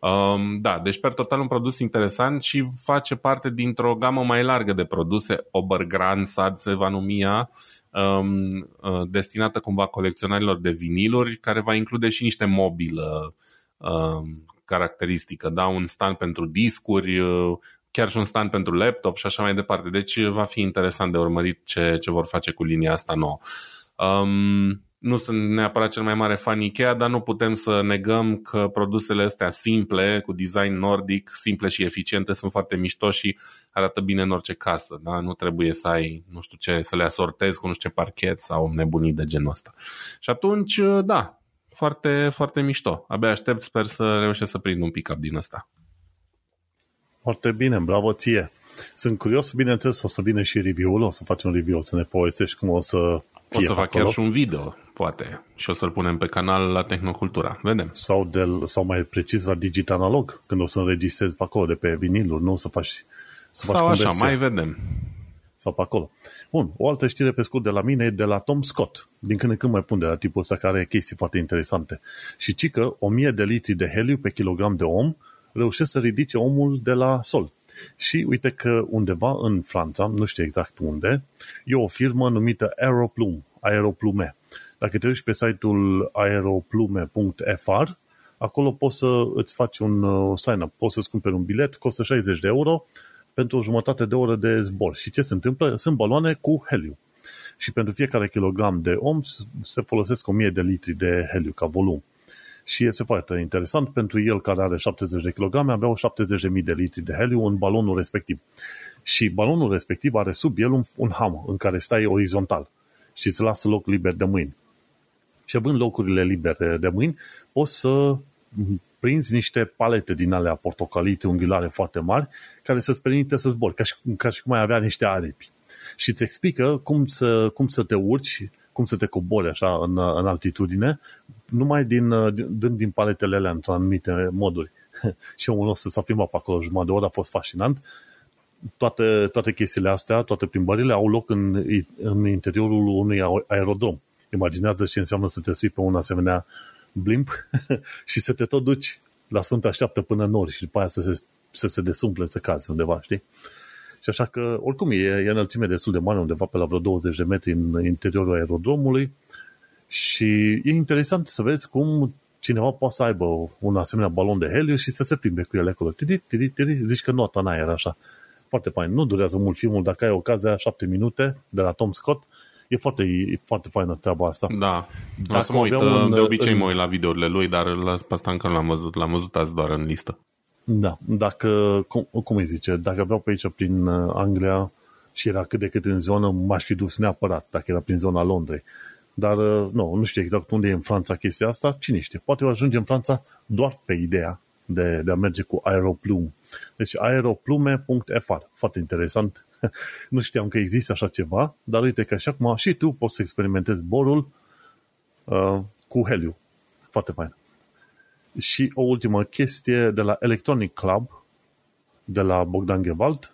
Um, da, deci per total un produs interesant și face parte dintr-o gamă mai largă de produse, Obergrand, Sad se va numi ea, um, uh, destinată cumva colecționarilor de viniluri, care va include și niște mobilă Um, caracteristică, da? un stand pentru discuri, uh, chiar și un stand pentru laptop și așa mai departe. Deci uh, va fi interesant de urmărit ce, ce vor face cu linia asta nouă. Um, nu sunt neapărat cel mai mare fan Ikea, dar nu putem să negăm că produsele astea simple, cu design nordic, simple și eficiente, sunt foarte mișto și arată bine în orice casă. Da? Nu trebuie să ai, nu știu ce, să le asortezi cu nu știu ce parchet sau nebunii de genul ăsta. Și atunci, uh, da, foarte, foarte mișto. Abia aștept, sper să reușesc să prind un pick-up din ăsta.
Foarte bine, bravo ție! Sunt curios, bineînțeles, o să vină și review-ul, o să facem un review, o să ne povestești cum o să
fie O să fac acolo. chiar și un video, poate, și o să-l punem pe canal la Tehnocultura. Vedem.
Sau, de, sau mai precis la Digital Analog, când o să înregistrezi pe acolo, de pe viniluri, nu? Să faci,
să faci sau conversia. așa, mai vedem.
Sau pe acolo. Bun, o altă știre pe scurt de la mine e de la Tom Scott. Din când în când mai pun de la tipul ăsta care are chestii foarte interesante. Și ci că 1000 de litri de heliu pe kilogram de om reușesc să ridice omul de la sol. Și uite că undeva în Franța, nu știu exact unde, e o firmă numită Aeroplume, Aeroplume. Dacă te uiți pe site-ul aeroplume.fr, acolo poți să îți faci un uh, sign-up, poți să-ți cumperi un bilet, costă 60 de euro pentru o jumătate de oră de zbor. Și ce se întâmplă? Sunt baloane cu heliu. Și pentru fiecare kilogram de om se folosesc 1000 de litri de heliu ca volum. Și este foarte interesant pentru el care are 70 de kg, avea 70.000 de litri de heliu în balonul respectiv. Și balonul respectiv are sub el un, un ham în care stai orizontal și îți lasă loc liber de mâini. Și având locurile libere de mâini, poți să prinzi niște palete din alea portocalite, unghiulare foarte mari, care să-ți permite să zbori, ca și, ca și cum ai avea niște aripi. Și îți explică cum să, cum să te urci, cum să te cobori așa în, în altitudine, numai din, dând din paletele alea într anumite moduri. și omul nostru s-a plimbat pe acolo jumătate de oră, a fost fascinant. Toate, toate chestiile astea, toate plimbările au loc în, în interiorul unui aerodrom. Imaginează ce înseamnă să te sui pe un asemenea blimp și să te tot duci la Sfânta Așteaptă până nori și după aia să se, să se desumple, să cazi undeva, știi? Și așa că, oricum, e, e înălțime destul de mare, undeva pe la vreo 20 de metri în interiorul aerodromului și e interesant să vezi cum cineva poate să aibă un asemenea balon de heliu și să se plimbe cu ele acolo. Tiri, tiri, tiri, zici că nota în aer așa. Foarte fain. Nu durează mult filmul, dacă ai ocazia, șapte minute de la Tom Scott, e foarte, e foarte faină treaba asta.
Da. Dacă o să mă uit, un, de obicei în... mă uit la videourile lui, dar la asta încă nu l-am văzut, l-am văzut azi doar în listă.
Da, dacă, cum, cum îi zice, dacă vreau pe aici prin uh, Anglia și era cât de cât în zonă, m-aș fi dus neapărat, dacă era prin zona Londrei. Dar uh, nu, nu știu exact unde e în Franța chestia asta, cine știe. Poate ajunge în Franța doar pe ideea de, de a merge cu Aeroplume. Deci aeroplume.fr, foarte interesant. nu știam că există așa ceva, dar uite că așa cum și tu poți să experimentezi borul uh, cu heliu. Foarte fain. Și o ultimă chestie de la Electronic Club, de la Bogdan Gewalt,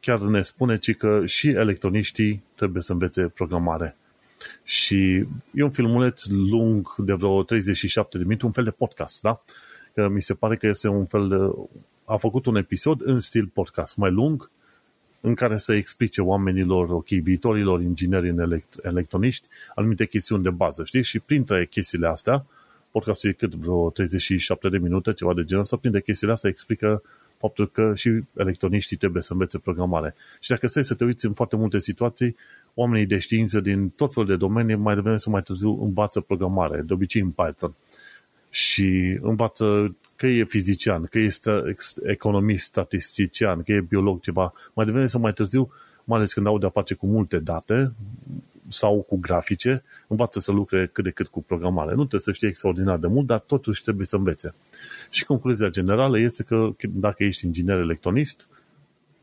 chiar ne spune ci că și electroniștii trebuie să învețe programare. Și e un filmuleț lung de vreo 37 de minute, un fel de podcast, da? Că mi se pare că este un fel de... A făcut un episod în stil podcast, mai lung, în care să explice oamenilor, ok, viitorilor ingineri în elect- electroniști, anumite chestiuni de bază, știi? Și printre chestiile astea, podcastul e cât vreo 37 de minute, ceva de genul ăsta, printre chestiile astea explică faptul că și electroniștii trebuie să învețe programare. Și dacă stai să te uiți în foarte multe situații, oamenii de știință din tot felul de domenii mai devreme sau mai târziu învață programare, de obicei în Python. Și învață că e fizician, că este economist, statistician, că e biolog, ceva. Mai devreme sau mai târziu, mai ales când au de-a face cu multe date sau cu grafice, învață să lucre cât de cât cu programare. Nu trebuie să știe extraordinar de mult, dar totuși trebuie să învețe. Și concluzia generală este că dacă ești inginer electronist,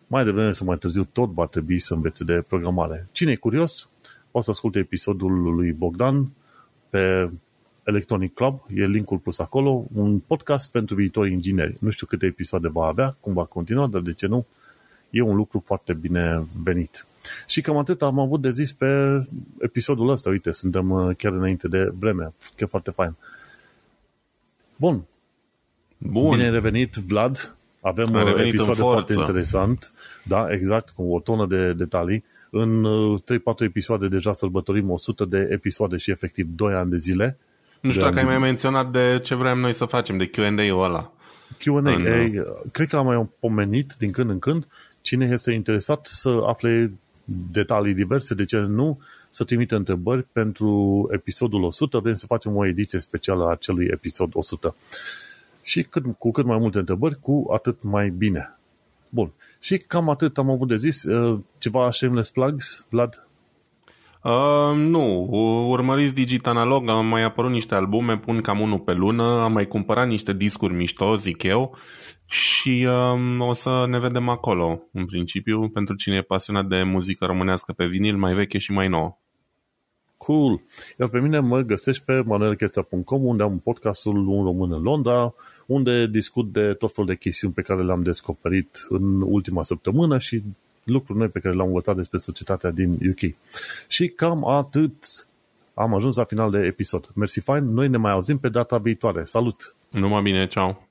mai devreme sau mai târziu tot va trebui să învețe de programare. Cine e curios, o să asculte episodul lui Bogdan pe Electronic Club, e linkul pus acolo, un podcast pentru viitori ingineri. Nu știu câte episoade va avea, cum va continua, dar de ce nu? E un lucru foarte bine venit. Și cam atât am avut de zis pe episodul ăsta. Uite, suntem uh, chiar înainte de vreme. Chiar foarte fain. Bun. Bun. Bine revenit, Vlad. Avem uh, episod foarte interesant. Da, exact, cu o tonă de detalii. În 3-4 uh, episoade deja sărbătorim 100 de episoade și efectiv 2 ani de zile.
Nu știu dacă ai mai menționat de ce vrem noi să facem, de Q&A-ul ăla.
Q&A, în... ei, cred că am mai pomenit din când în când. Cine este interesat să afle detalii diverse, de ce nu, să trimite întrebări pentru episodul 100. Vrem să facem o ediție specială a acelui episod 100. Și cât, cu cât mai multe întrebări, cu atât mai bine. Bun. Și cam atât am avut de zis. Uh, ceva shameless plugs, Vlad?
Uh, nu, urmăriți Digit Analog, am mai apărut niște albume, pun cam unul pe lună, am mai cumpărat niște discuri mișto, zic eu, și um, o să ne vedem acolo, în principiu, pentru cine e pasionat de muzică românească pe vinil, mai veche și mai nouă.
Cool! Iar pe mine mă găsești pe manuelcheța.com unde am podcastul Un Român în Londra, unde discut de tot felul de chestiuni pe care le-am descoperit în ultima săptămână și lucruri noi pe care le-am învățat despre societatea din UK. Și cam atât am ajuns la final de episod. Mersi fain, noi ne mai auzim pe data viitoare. Salut!
Numai bine, ceau!